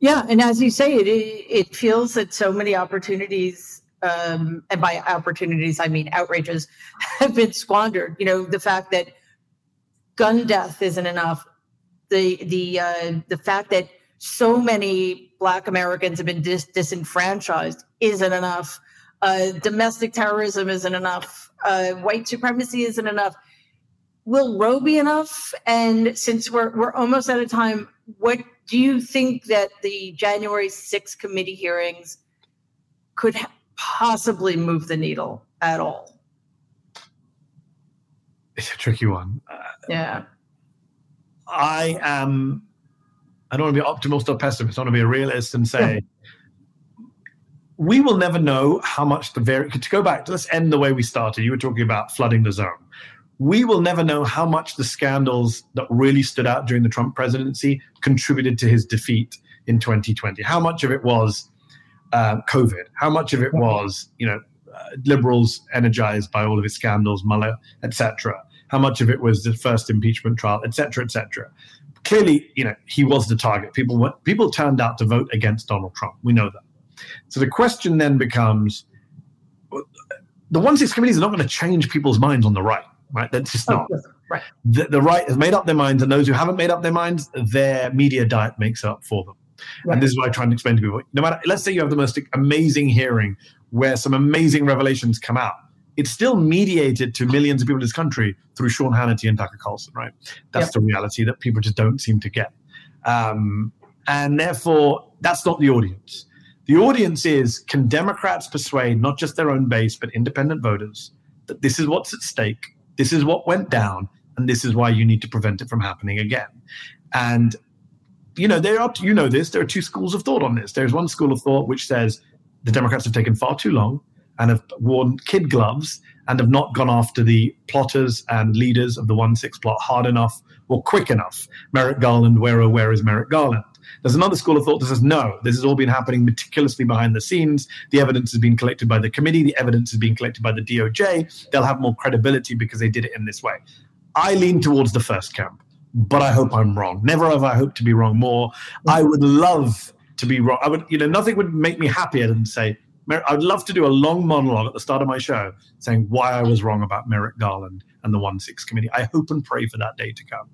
A: Yeah, and as you say, it it feels that so many opportunities, um, and by opportunities I mean outrages, have been squandered. You know, the fact that gun death isn't enough, the the uh, the fact that so many Black Americans have been dis- disenfranchised isn't enough. Uh, domestic terrorism isn't enough. Uh, white supremacy isn't enough. Will Roe be enough? And since we're we're almost out of time, what do you think that the January 6th committee hearings could possibly move the needle at all?
B: It's a tricky one.
A: Uh, yeah.
B: I am, I don't want to be optimist or pessimist. I want to be a realist and say, we will never know how much the very, to go back, let's end the way we started. You were talking about flooding the zone we will never know how much the scandals that really stood out during the Trump presidency contributed to his defeat in 2020. How much of it was uh, COVID? How much of it was, you know, uh, liberals energized by all of his scandals, Mueller, etc. How much of it was the first impeachment trial, etc., etc. clearly, you know, he was the target. People went, people turned out to vote against Donald Trump. We know that. So the question then becomes: the one six committees are not going to change people's minds on the right, right? That's just not.
A: Oh, right.
B: The, the, right has made up their minds, and those who haven't made up their minds, their media diet makes up for them. Right. And this is what I try and explain to people. No matter, let's say you have the most amazing hearing where some amazing revelations come out. It's still mediated to millions of people in this country through Sean Hannity and Tucker Carlson, right? That's yep. the reality that people just don't seem to get. Um, and therefore, that's not the audience. The audience is can Democrats persuade not just their own base, but independent voters that this is what's at stake, this is what went down, and this is why you need to prevent it from happening again. And you know, there are you know this, there are two schools of thought on this. There's one school of thought which says the Democrats have taken far too long and have worn kid gloves and have not gone after the plotters and leaders of the 1 6 plot hard enough or quick enough. Merrick Garland, where oh, where is Merrick Garland? There's another school of thought that says, no, this has all been happening meticulously behind the scenes. The evidence has been collected by the committee, the evidence has been collected by the DOJ. They'll have more credibility because they did it in this way. I lean towards the first camp, but I hope I'm wrong. Never have I hoped to be wrong more. I would love to be wrong. I would, you know, nothing would make me happier than say, I'd love to do a long monologue at the start of my show saying why I was wrong about Merrick Garland and the 1 6 committee. I hope and pray for that day to come.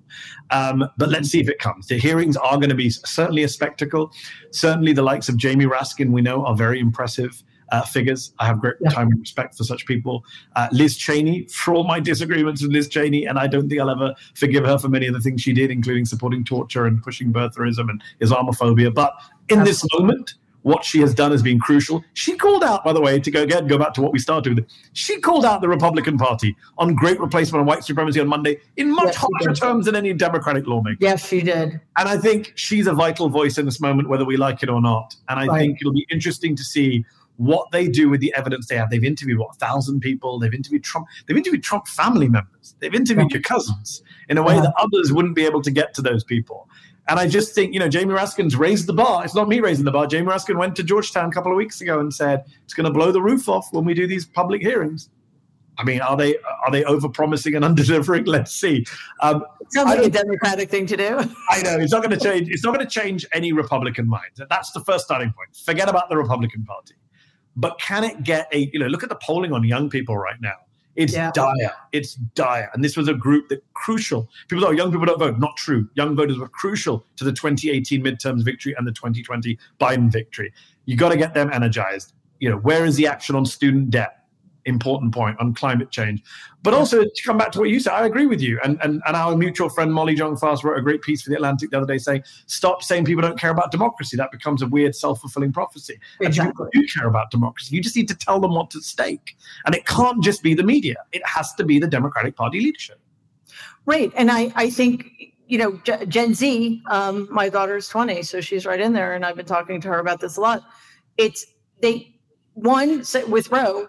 B: Um, but let's see if it comes. The hearings are going to be certainly a spectacle. Certainly, the likes of Jamie Raskin, we know, are very impressive. Uh, figures. I have great yeah. time and respect for such people. Uh, Liz Cheney, for all my disagreements with Liz Cheney, and I don't think I'll ever forgive her for many of the things she did, including supporting torture and pushing birtherism and Islamophobia. But in Absolutely. this moment, what she has done has been crucial. She called out, by the way, to go again, go back to what we started with. She called out the Republican Party on great replacement and white supremacy on Monday in much yes, harsher terms than any Democratic lawmaker.
A: Yes, she did.
B: And I think she's a vital voice in this moment, whether we like it or not. And I right. think it'll be interesting to see what they do with the evidence they have. They've interviewed what a thousand people. They've interviewed Trump. They've interviewed Trump family members. They've interviewed your cousins in a way that others wouldn't be able to get to those people. And I just think, you know, Jamie Raskin's raised the bar. It's not me raising the bar. Jamie Raskin went to Georgetown a couple of weeks ago and said it's going to blow the roof off when we do these public hearings. I mean, are they are they over promising and under delivering? Let's see. Um,
A: Sounds like a Democratic thing to do.
B: I know it's not going to change. It's not going to change any Republican mind. That's the first starting point. Forget about the Republican Party. But can it get a? You know, look at the polling on young people right now. It's yeah. dire. It's dire. And this was a group that crucial. People thought young people don't vote. Not true. Young voters were crucial to the 2018 midterms victory and the 2020 Biden victory. You got to get them energized. You know, where is the action on student debt? Important point on climate change. But also to come back to what you said, I agree with you. And and, and our mutual friend Molly Jong-Fast wrote a great piece for the Atlantic the other day saying, stop saying people don't care about democracy. That becomes a weird self-fulfilling prophecy. Exactly. And you care about democracy. You just need to tell them what's at stake. And it can't just be the media. It has to be the Democratic Party leadership.
A: Right. And I, I think you know, Gen Z, um, my daughter's 20, so she's right in there. And I've been talking to her about this a lot. It's they, one, with Roe,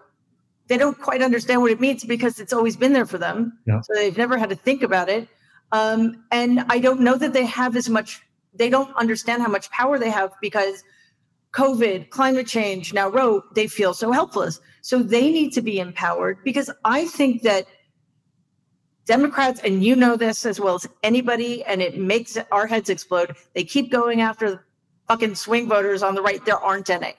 A: they don't quite understand what it means because it's always been there for them. Yeah. So they've never had to think about it. Um, and I don't know that they have as much, they don't understand how much power they have because COVID, climate change, now Roe, they feel so helpless. So they need to be empowered because I think that Democrats, and you know this as well as anybody, and it makes our heads explode. They keep going after fucking swing voters on the right. There aren't any.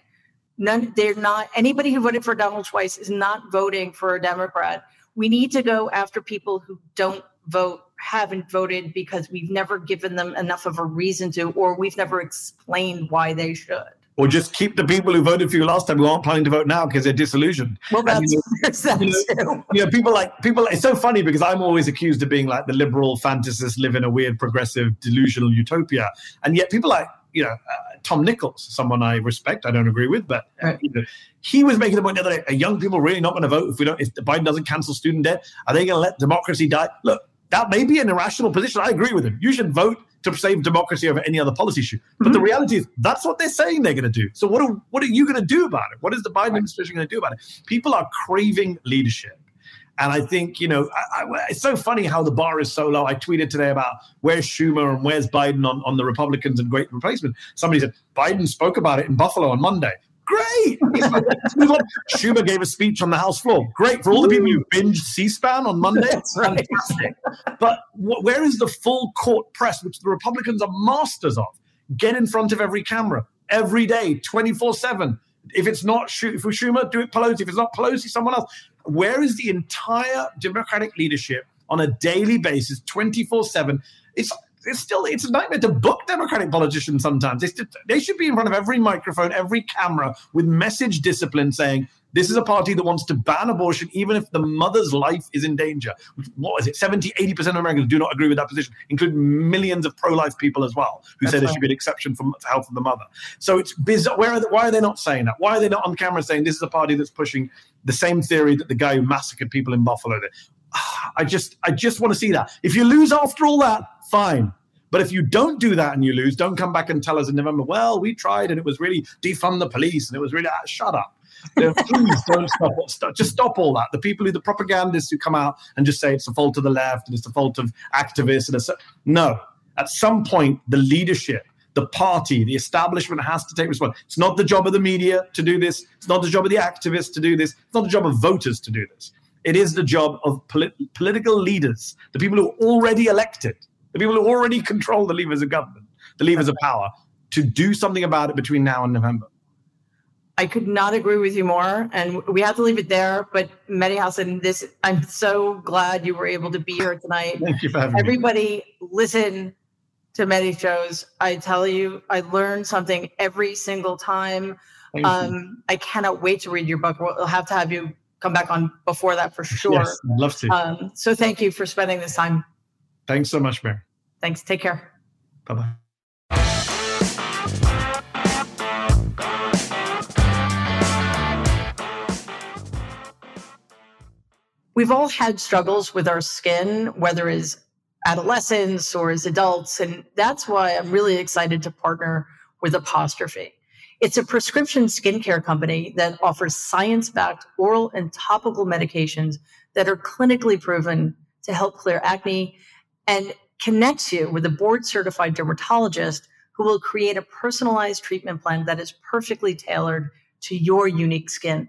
A: None, they're not, anybody who voted for Donald twice is not voting for a Democrat. We need to go after people who don't vote, haven't voted because we've never given them enough of a reason to, or we've never explained why they should
B: or just keep the people who voted for you last time who aren't planning to vote now because they're disillusioned.
A: Well, that's, and, you, know,
B: you, know, you know, people like people. It's so funny because I'm always accused of being like the liberal fantasist, live in a weird, progressive, delusional utopia, and yet people like you know, Tom Nichols, someone I respect, I don't agree with, but uh, you know, he was making the point the other day: are young people really not going to vote if we don't? If Biden doesn't cancel student debt, are they going to let democracy die? Look, that may be an irrational position. I agree with him. You should vote to save democracy over any other policy issue. But mm-hmm. the reality is that's what they're saying they're going to do. So what are what are you going to do about it? What is the Biden administration going to do about it? People are craving leadership. And I think, you know, I, I, it's so funny how the bar is so low. I tweeted today about where's Schumer and where's Biden on, on the Republicans and great replacement. Somebody said, Biden spoke about it in Buffalo on Monday. Great. Schumer gave a speech on the House floor. Great for all the people who binged C-SPAN on Monday.
A: Right.
B: Fantastic. But wh- where is the full court press, which the Republicans are masters of? Get in front of every camera every day, twenty four seven. If it's not if it's Schumer, do it Pelosi. If it's not Pelosi, someone else. Where is the entire Democratic leadership on a daily basis, twenty four seven? It's it's still it's a nightmare to book Democratic politicians sometimes. They should be in front of every microphone, every camera with message discipline saying, this is a party that wants to ban abortion even if the mother's life is in danger. What is it? 70, 80% of Americans do not agree with that position, including millions of pro life people as well, who
A: That's
B: say there should be an exception for for health of the mother. So it's bizarre. Where are they, why are they not saying that? Why are they not on camera saying this is a party that's pushing the same theory that the guy who massacred people in Buffalo did? Ah, I just, I just want to see that. If you lose after all that, fine. But if you don't do that and you lose, don't come back and tell us in November, well, we tried and it was really defund the police and it was really, ah, shut up. Please don't stop, stop. Just stop all that. The people who, the propagandists who come out and just say it's the fault of the left and it's the fault of activists. And it's, no, at some point, the leadership, the party, the establishment has to take responsibility. It's not the job of the media to do this. It's not the job of the activists to do this. It's not the job of voters to do this. It is the job of polit- political leaders, the people who are already elected, the people who already control the levers of government, the levers of power, to do something about it between now and November.
A: I could not agree with you more, and we have to leave it there. But Mehdi Hasan, this I'm so glad you were able to be here tonight.
B: Thank you for having me.
A: Everybody, listen to Mehdi shows. I tell you, I learn something every single time. Um, I cannot wait to read your book. We'll have to have you come back on before that for sure.
B: Yes, I'd love to.
A: Um, so thank you for spending this time.
B: Thanks so much, Mary.
A: Thanks. Take care.
B: Bye bye.
A: We've all had struggles with our skin, whether as adolescents or as adults. And that's why I'm really excited to partner with Apostrophe. It's a prescription skincare company that offers science backed oral and topical medications that are clinically proven to help clear acne and connects you with a board certified dermatologist who will create a personalized treatment plan that is perfectly tailored to your unique skin.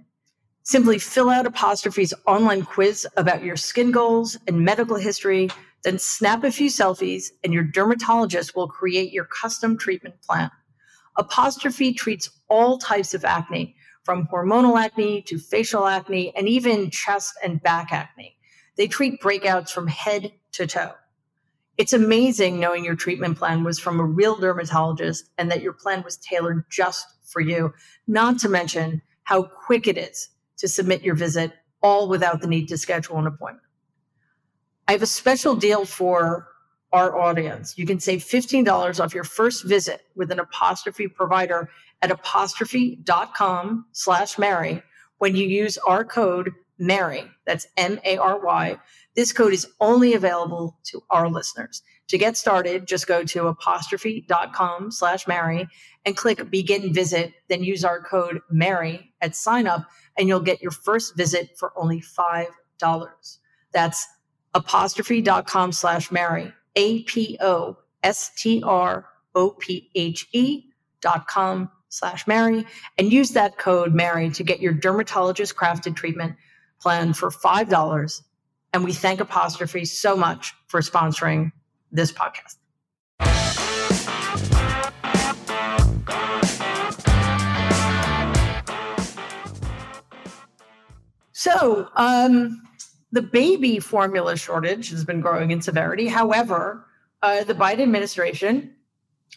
A: Simply fill out Apostrophe's online quiz about your skin goals and medical history, then snap a few selfies, and your dermatologist will create your custom treatment plan. Apostrophe treats all types of acne, from hormonal acne to facial acne, and even chest and back acne. They treat breakouts from head to toe. It's amazing knowing your treatment plan was from a real dermatologist and that your plan was tailored just for you, not to mention how quick it is to submit your visit, all without the need to schedule an appointment. I have a special deal for our audience. You can save $15 off your first visit with an apostrophe provider at apostrophe.com slash Mary when you use our code Mary. That's M-A-R-Y. This code is only available to our listeners. To get started, just go to apostrophe.com slash Mary and click begin visit, then use our code Mary at sign up and you'll get your first visit for only $5. That's apostrophe.com slash Mary, A P O S T R O P H E dot com slash Mary, and use that code Mary to get your dermatologist crafted treatment plan for $5. And we thank Apostrophe so much for sponsoring this podcast. So, um, the baby formula shortage has been growing in severity. However, uh, the Biden administration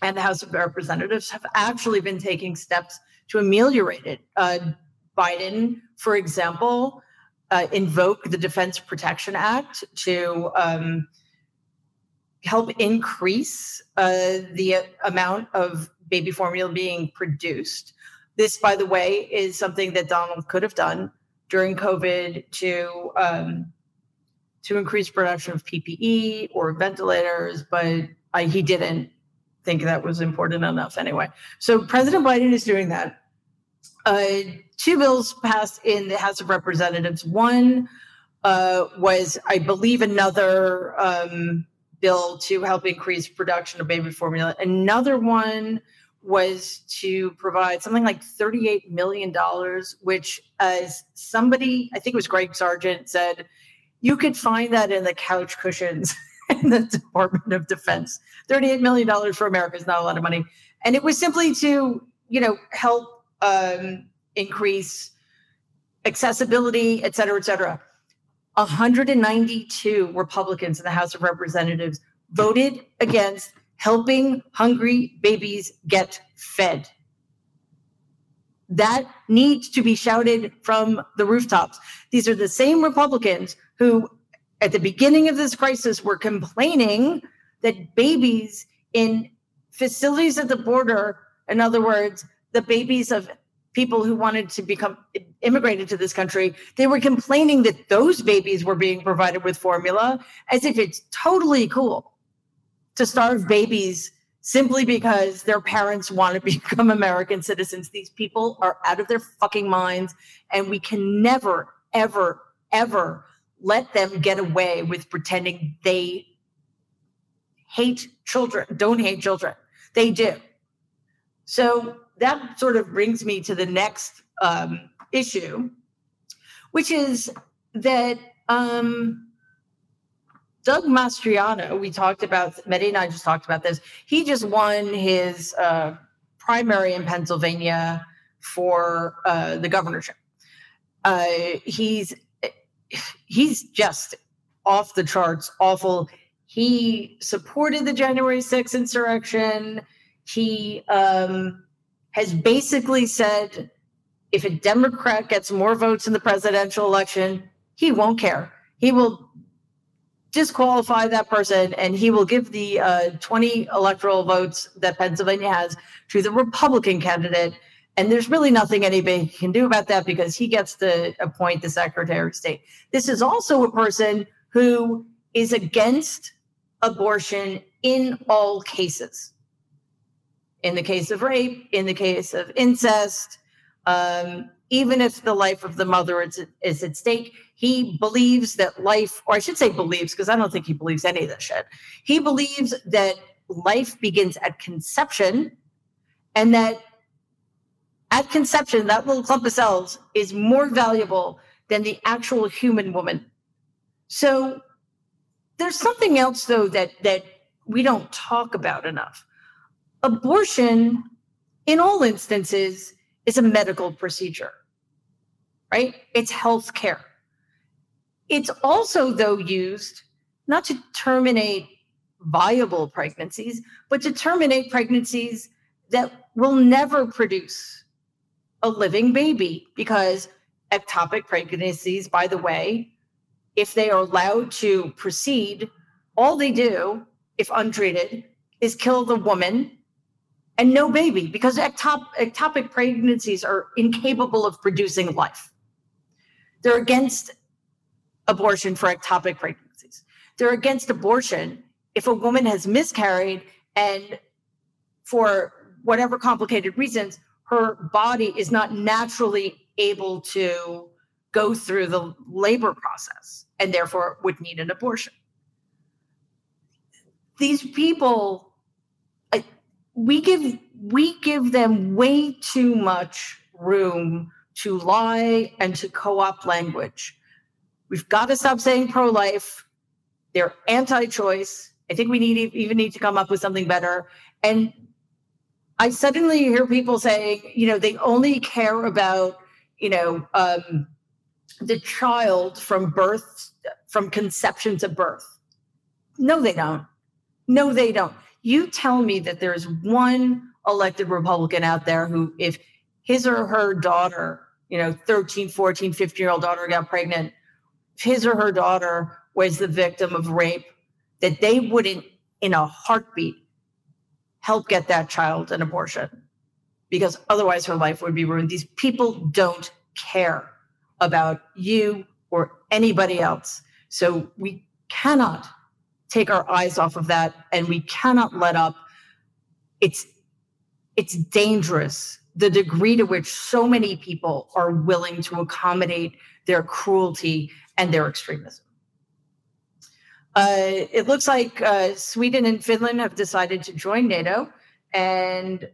A: and the House of Representatives have actually been taking steps to ameliorate it. Uh, Biden, for example, uh, invoked the Defense Protection Act to um, help increase uh, the amount of baby formula being produced. This, by the way, is something that Donald could have done during COVID to um, to increase production of PPE or ventilators, but I, he didn't think that was important enough anyway. So President Biden is doing that. Uh, two bills passed in the House of Representatives. One uh, was, I believe, another um, bill to help increase production of baby formula. Another one was to provide something like $38 million, which, as somebody, I think it was Greg Sargent, said, you could find that in the couch cushions in the Department of Defense. $38 million for America is not a lot of money. And it was simply to, you know, help um, increase accessibility, et cetera, et cetera. 192 Republicans in the House of Representatives voted against helping hungry babies get fed. That needs to be shouted from the rooftops. These are the same Republicans who, at the beginning of this crisis, were complaining that babies in facilities at the border, in other words, the babies of people who wanted to become immigrated to this country, they were complaining that those babies were being provided with formula as if it's totally cool to starve babies simply because their parents want to become American citizens. These people are out of their fucking minds, and we can never, ever, ever let them get away with pretending they hate children, don't hate children. They do. So that sort of brings me to the next um, issue, which is that um, Doug Mastriano, we talked about, Mehdi and I just talked about this. He just won his uh, primary in Pennsylvania for uh, the governorship. Uh, he's he's just off the charts, awful. He supported the January 6th insurrection. He um, has basically said if a Democrat gets more votes in the presidential election, he won't care. He will disqualify that person and he will give the uh, 20 electoral votes that Pennsylvania has to the Republican candidate. And there's really nothing anybody can do about that because he gets to appoint the Secretary of State. This is also a person who is against abortion in all cases in the case of rape, in the case of incest, um, even if the life of the mother is, is at stake, he believes that life, or I should say believes, because I don't think he believes any of this shit. He believes that life begins at conception and that at conception, that little clump of cells is more valuable than the actual human woman. So there's something else though that that we don't talk about enough abortion, in all instances, is a medical procedure, right? It's health care. It's also, though, used not to terminate viable pregnancies, but to terminate pregnancies that will never produce a living baby because ectopic pregnancies, by the way, if they are allowed to proceed, all they do, if untreated, is kill the woman and no baby because ectop- ectopic pregnancies are incapable of producing life. They're against abortion for ectopic pregnancies. They're against abortion if a woman has miscarried and for whatever complicated reasons, her body is not naturally able to go through the labor process and therefore would need an abortion. These people we give we give them way too much room to lie and to co-opt language. We've got to stop saying pro-life. They're anti-choice. I think we need even need to come up with something better. And I suddenly hear people saying, you know, they only care about, you know, um, the child from birth, from conception to birth. No, they don't. No, they don't you tell me that there's one elected Republican out there who, if his or her daughter, you know, 13, 14, 15 year old daughter got pregnant, his or her daughter was the victim of rape, that they wouldn't, in a heartbeat, help get that child an abortion because otherwise her life would be ruined. These people don't care about you or anybody else. So we cannot take our eyes off of that and we cannot let up it's it's dangerous the degree to which so many people are willing to accommodate their cruelty and their extremism uh, it looks like uh, Sweden and Finland have decided to join NATO, and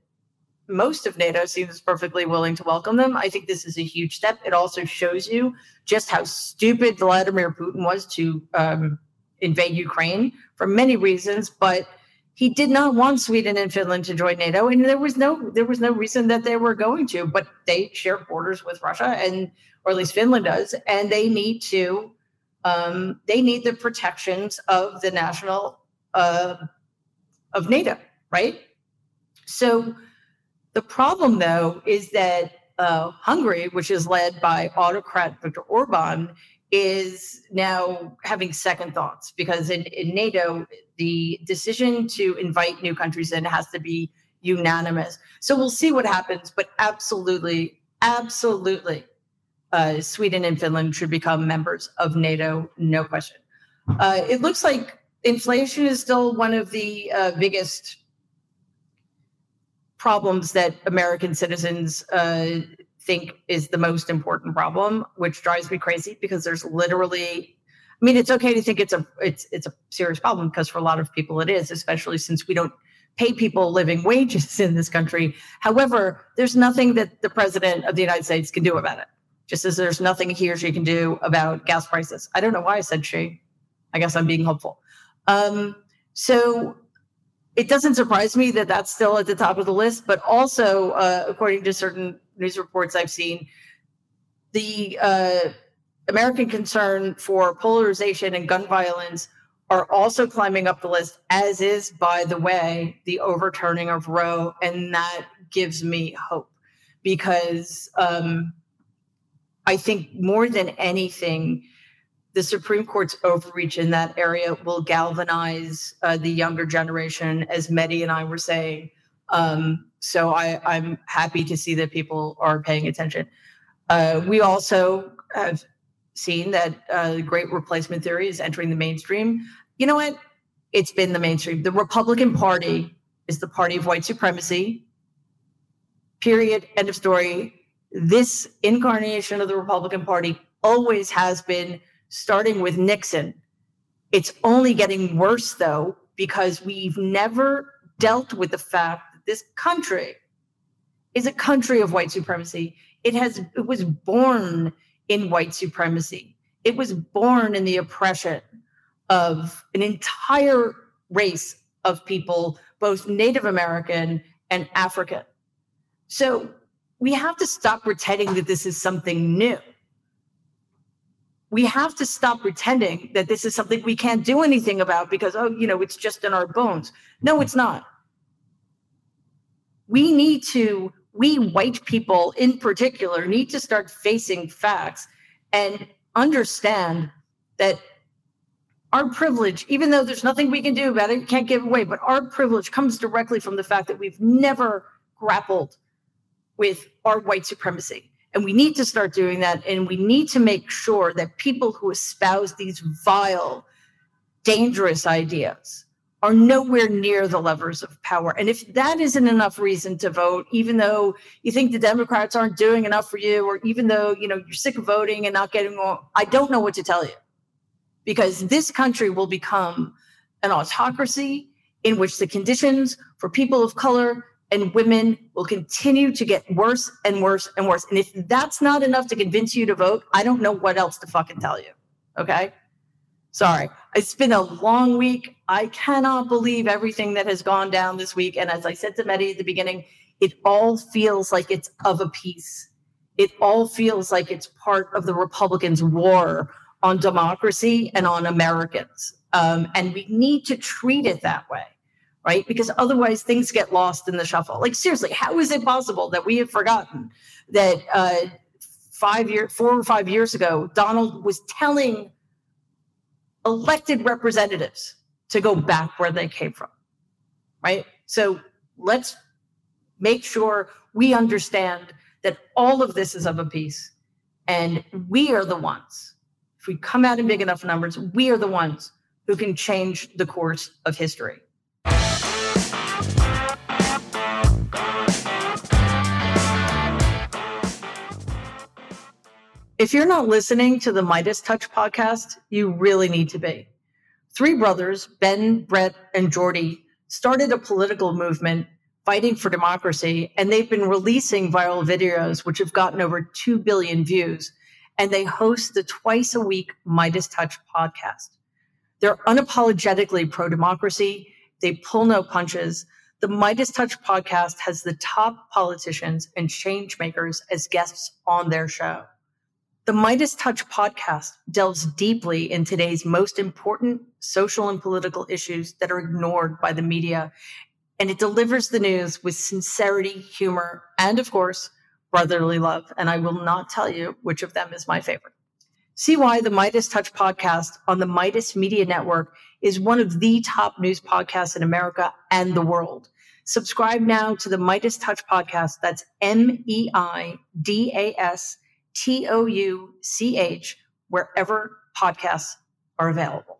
A: most of NATO seems perfectly willing to welcome them. I think this is a huge step. It also shows you just how stupid Vladimir Putin was to um, invade Ukraine for many reasons, but he did not want Sweden and Finland to join NATO, and there was no there was no reason that they were going to. But they share borders with Russia, and or at least Finland does, and they need to um, they need the protections of the national uh, of NATO, right? So the problem, though, is that uh, Hungary, which is led by autocrat Viktor Orban, is now having second thoughts because in, in NATO, the decision to invite new countries in has to be unanimous. So we'll see what happens, but absolutely, absolutely, uh, Sweden and Finland should become members of NATO, no question. Uh, it looks like inflation is still one of the uh, biggest problems that American citizens uh, think is the most important problem, which drives me crazy because there's literally I mean, it's okay to think it's a it's it's a serious problem because for a lot of people it is, especially since we don't pay people living wages in this country. However, there's nothing that the president of the United States can do about it. Just as there's nothing he or she can do about gas prices. I don't know why I said she. I guess I'm being hopeful. Um, so it doesn't surprise me that that's still at the top of the list. But also, uh, according to certain news reports I've seen, the uh, American concern for polarization and gun violence are also climbing up the list, as is, by the way, the overturning of Roe. And that gives me hope because um, I think more than anything, the Supreme Court's overreach in that area will galvanize uh, the younger generation, as Mehdi and I were saying. Um, so I, am happy to see that people are paying attention. Uh, we also have seen that uh, great replacement theory is entering the mainstream. You know what? It's been the mainstream. The Republican Party is the party of white supremacy. Period. End of story. This incarnation of the Republican Party always has been starting with Nixon. It's only getting worse, though, because we've never dealt with the fact that this country is a country of white supremacy. It has it was born in white supremacy. It was born in the oppression of an entire race of people, both Native American and African. So we have to stop pretending that this is something new we have to stop pretending that this is something we can't do anything about because, oh, you know, it's just in our bones. No, it's not. We need to, we white people in particular, need to start facing facts and understand that our privilege, even though there's nothing we can do about it, can't give away, but our privilege comes directly from the fact that we've never grappled with our white supremacy. And we need to start doing that. And we need to make sure that people who espouse these vile, dangerous ideas are nowhere near the levers of power. And if that isn't enough reason to vote, even though you think the Democrats aren't doing enough for you, or even though you know you're sick of voting and not getting all, I don't know what to tell you. Because this country will become an autocracy in which the conditions for people of color and women will continue to get worse and worse and worse. And if that's not enough to convince you to vote, I don't know what else to fucking tell you. Okay. Sorry. It's been a long week. I cannot believe everything that has gone down this week. And as I said to Mehdi at the beginning, it all feels like it's of a piece. It all feels like it's part of the Republicans' war on democracy and on Americans. Um, and we need to treat it that way right? Because otherwise things get lost in the shuffle. Like seriously, how is it possible that we have forgotten that uh, five years, four or five years ago, Donald was telling elected representatives to go back where they came from, right? So let's make sure we understand that all of this is of a piece, and we are the ones. If we come out in big enough numbers, we are the ones who can change the course of history. If you're not listening to the MeidasTouch podcast, you really need to be. Three brothers, Ben, Brett, and Jordy, started a political movement fighting for democracy. And they've been releasing viral videos, which have gotten over 2 billion views. And they host the twice a week MeidasTouch podcast. They're unapologetically pro democracy. They pull no punches. The MeidasTouch podcast has the top politicians and change makers as guests on their show. The MeidasTouch podcast delves deeply in today's most important social and political issues that are ignored by the media, and it delivers the news with sincerity, humor, and of course, brotherly love. And I will not tell you which of them is my favorite. See why the MeidasTouch podcast on the Meidas Media Network is one of the top news podcasts in America and the world. Subscribe now to the MeidasTouch podcast. That's M E I D A S T O U C H, wherever podcasts are available.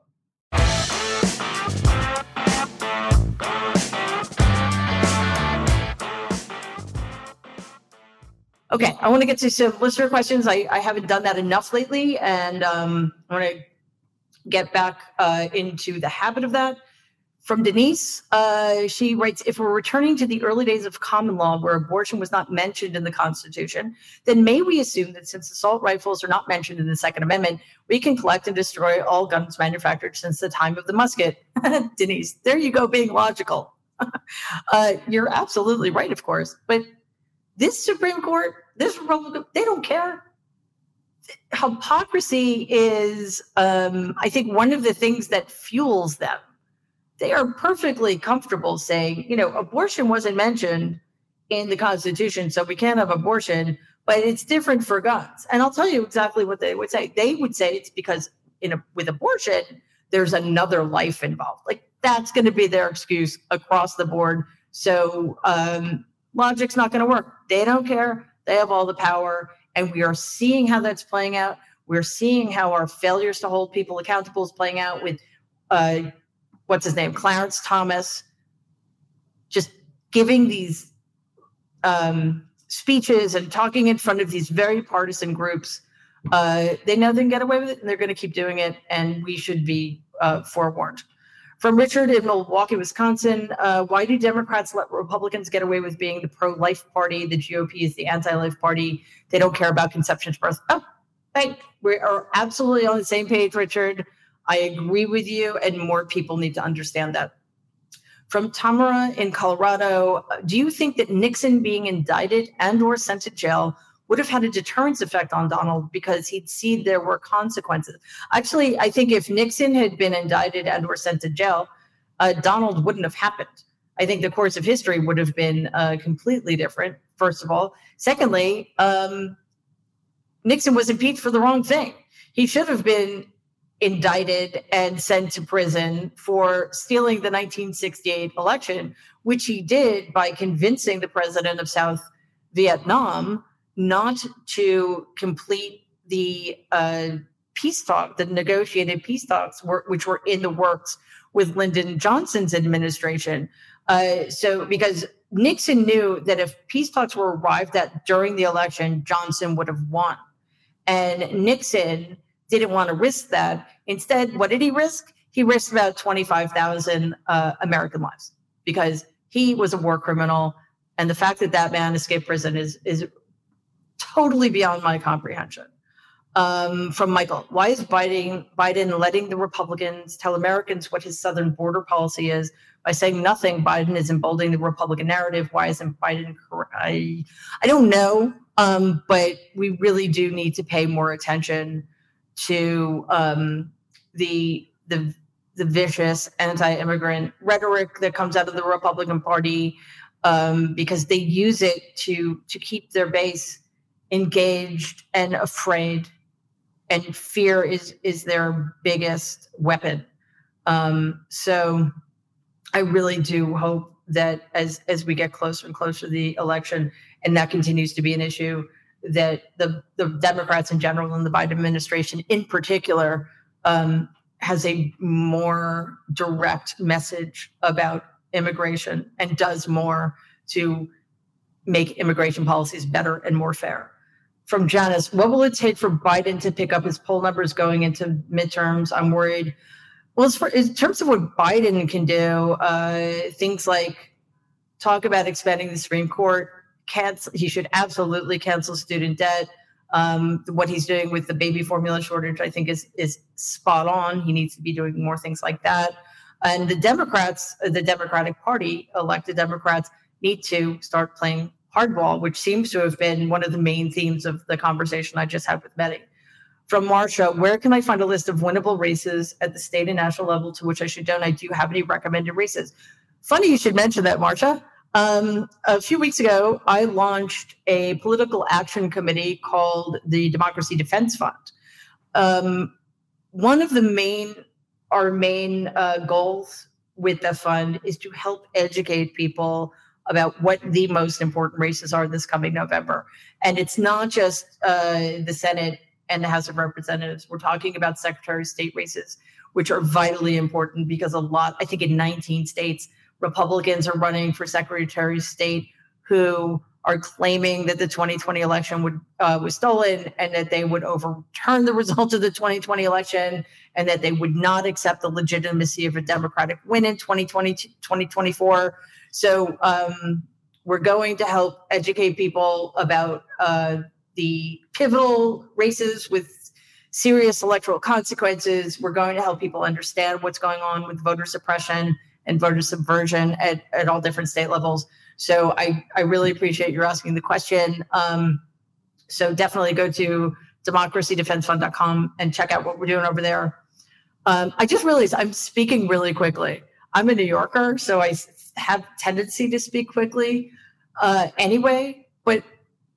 A: Okay, I want to get to some listener questions. I, I haven't done that enough lately, and um, I want to get back uh, into the habit of that. From Denise, uh, she writes If we're returning to the early days of common law where abortion was not mentioned in the Constitution, then may we assume that since assault rifles are not mentioned in the Second Amendment, we can collect and destroy all guns manufactured since the time of the musket? Denise, there you go, being logical. uh, you're absolutely right, of course. But this Supreme Court, this Republican, they don't care. Hypocrisy is, um, I think, one of the things that fuels them. They are perfectly comfortable saying, you know, abortion wasn't mentioned in the Constitution, so we can't have abortion, but it's different for guns. And I'll tell you exactly what they would say. They would say it's because in a, with abortion, there's another life involved. Like that's going to be their excuse across the board. So um, logic's not going to work. They don't care. They have all the power. And we are seeing how that's playing out. We're seeing how our failures to hold people accountable is playing out with, uh, what's his name, Clarence Thomas, just giving these um, speeches and talking in front of these very partisan groups. Uh, they know they can get away with it and they're going to keep doing it. And we should be uh, forewarned. From Richard in Milwaukee, Wisconsin, uh, why do Democrats let Republicans get away with being the pro life party? The GOP is the anti life party. They don't care about conception to birth. Oh, hey, we are absolutely on the same page, Richard. I agree with you, and more people need to understand that. From Tamara in Colorado, do you think that Nixon being indicted and or sent to jail would have had a deterrence effect on Donald because he'd see there were consequences. Actually, I think if Nixon had been indicted and were sent to jail, uh, Donald wouldn't have happened. I think the course of history would have been uh, completely different, first of all. Secondly, um, Nixon was impeached for the wrong thing. He should have been indicted and sent to prison for stealing the 1968 election, which he did by convincing the president of South Vietnam not to complete the uh, peace talk, the negotiated peace talks, which were in the works with Lyndon Johnson's administration. Uh, so, because Nixon knew that if peace talks were arrived at during the election, Johnson would have won. And Nixon didn't want to risk that. Instead, what did he risk? He risked about 25,000 uh, American lives because he was a war criminal. And the fact that that man escaped prison is, is totally beyond my comprehension. Um, from Michael, why is Biden Biden letting the Republicans tell Americans what his southern border policy is by saying nothing? Biden is emboldening the Republican narrative. Why isn't Biden? I I don't know, um, but we really do need to pay more attention to um, the the the vicious anti-immigrant rhetoric that comes out of the Republican Party um, because they use it to to keep their base engaged and afraid and fear is is their biggest weapon. Um, so i really do hope that as as we get closer and closer to the election and that continues to be an issue that the the democrats in general and the biden administration in particular um, has a more direct message about immigration and does more to make immigration policies better and more fair from Janice, what will it take for Biden to pick up his poll numbers going into midterms? I'm worried. Well, in terms of what Biden can do, uh, things like talk about expanding the Supreme Court. Cancel, he should absolutely cancel student debt. Um, what he's doing with the baby formula shortage, I think, is is spot on. He needs to be doing more things like that. And the Democrats, the Democratic Party, elected Democrats, need to start playing hardball, which seems to have been one of the main themes of the conversation I just had with Mehdi. From Marsha, where can I find a list of winnable races at the state and national level to which I should donate? Do you have any recommended races? Funny you should mention that, Marsha. Um, a few weeks ago, I launched a political action committee called the Democracy Defense Fund. Um, one of the main, our main uh, goals with the fund is to help educate people about what the most important races are this coming November. And it's not just uh, the Senate and the House of Representatives. We're talking about Secretary of State races, which are vitally important because a lot, I think in 19 states, Republicans are running for Secretary of State who are claiming that the 2020 election would uh, was stolen and that they would overturn the results of the 2020 election and that they would not accept the legitimacy of a Democratic win in 2020 2024. So um, we're going to help educate people about uh, the pivotal races with serious electoral consequences. We're going to help people understand what's going on with voter suppression and voter subversion at, at all different state levels. So I, I really appreciate you asking the question. Um, so definitely go to democracydefensefund.com and check out what we're doing over there. Um, I just realized I'm speaking really quickly. I'm a New Yorker, so I have tendency to speak quickly uh, anyway. But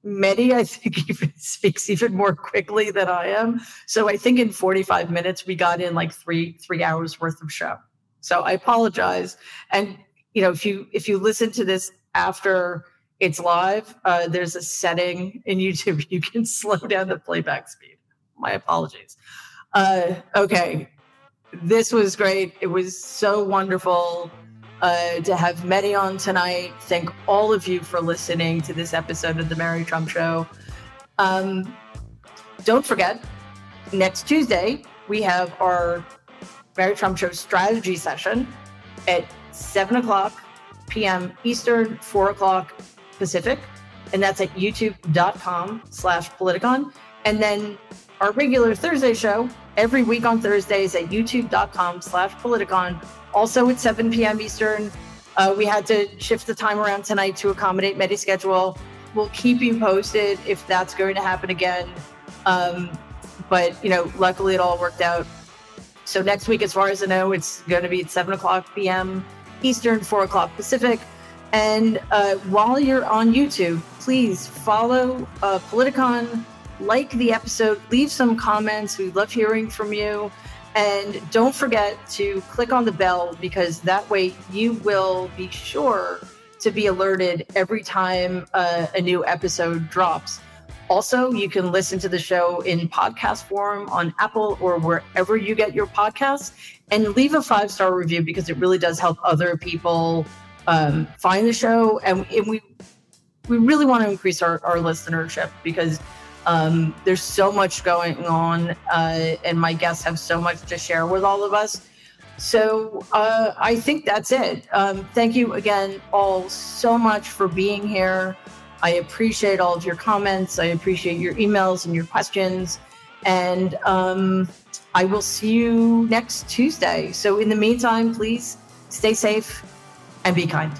A: Mehdi, I think, even speaks even more quickly than I am. So I think in 45 minutes we got in like three three hours worth of show. So I apologize. And you know, if you if you listen to this after it's live, uh, there's a setting in YouTube you can slow down the playback speed. My apologies. Uh, okay, this was great. It was so wonderful uh, to have Mehdi on tonight. Thank all of you for listening to this episode of the Mary Trump Show. Um, don't forget, next Tuesday, we have our Mary Trump Show strategy session at 7 o'clock p.m. Eastern, 4 o'clock Pacific. And that's at youtube.com slash politicon. And then our regular Thursday show every week on Thursdays at youtube.com slash politicon also at 7 p.m. Eastern. Uh, we had to shift the time around tonight to accommodate Mehdi's schedule. We'll keep you posted if that's going to happen again. Um, but, you know, luckily it all worked out. So next week, as far as I know, it's going to be at 7 o'clock p.m. Eastern, 4 o'clock Pacific. And uh, while you're on YouTube, please follow uh, Politicon, like the episode, leave some comments. We love hearing from you. And don't forget to click on the bell because that way you will be sure to be alerted every time uh, a new episode drops. Also, you can listen to the show in podcast form on Apple or wherever you get your podcasts and leave a five star review because it really does help other people um, find the show. And, and we, we really want to increase our, our listenership because um, there's so much going on, uh, and my guests have so much to share with all of us. So uh, I think that's it. Um, thank you again, all, so much for being here. I appreciate all of your comments. I appreciate your emails and your questions. And um, I will see you next Tuesday. So, in the meantime, please stay safe and be kind.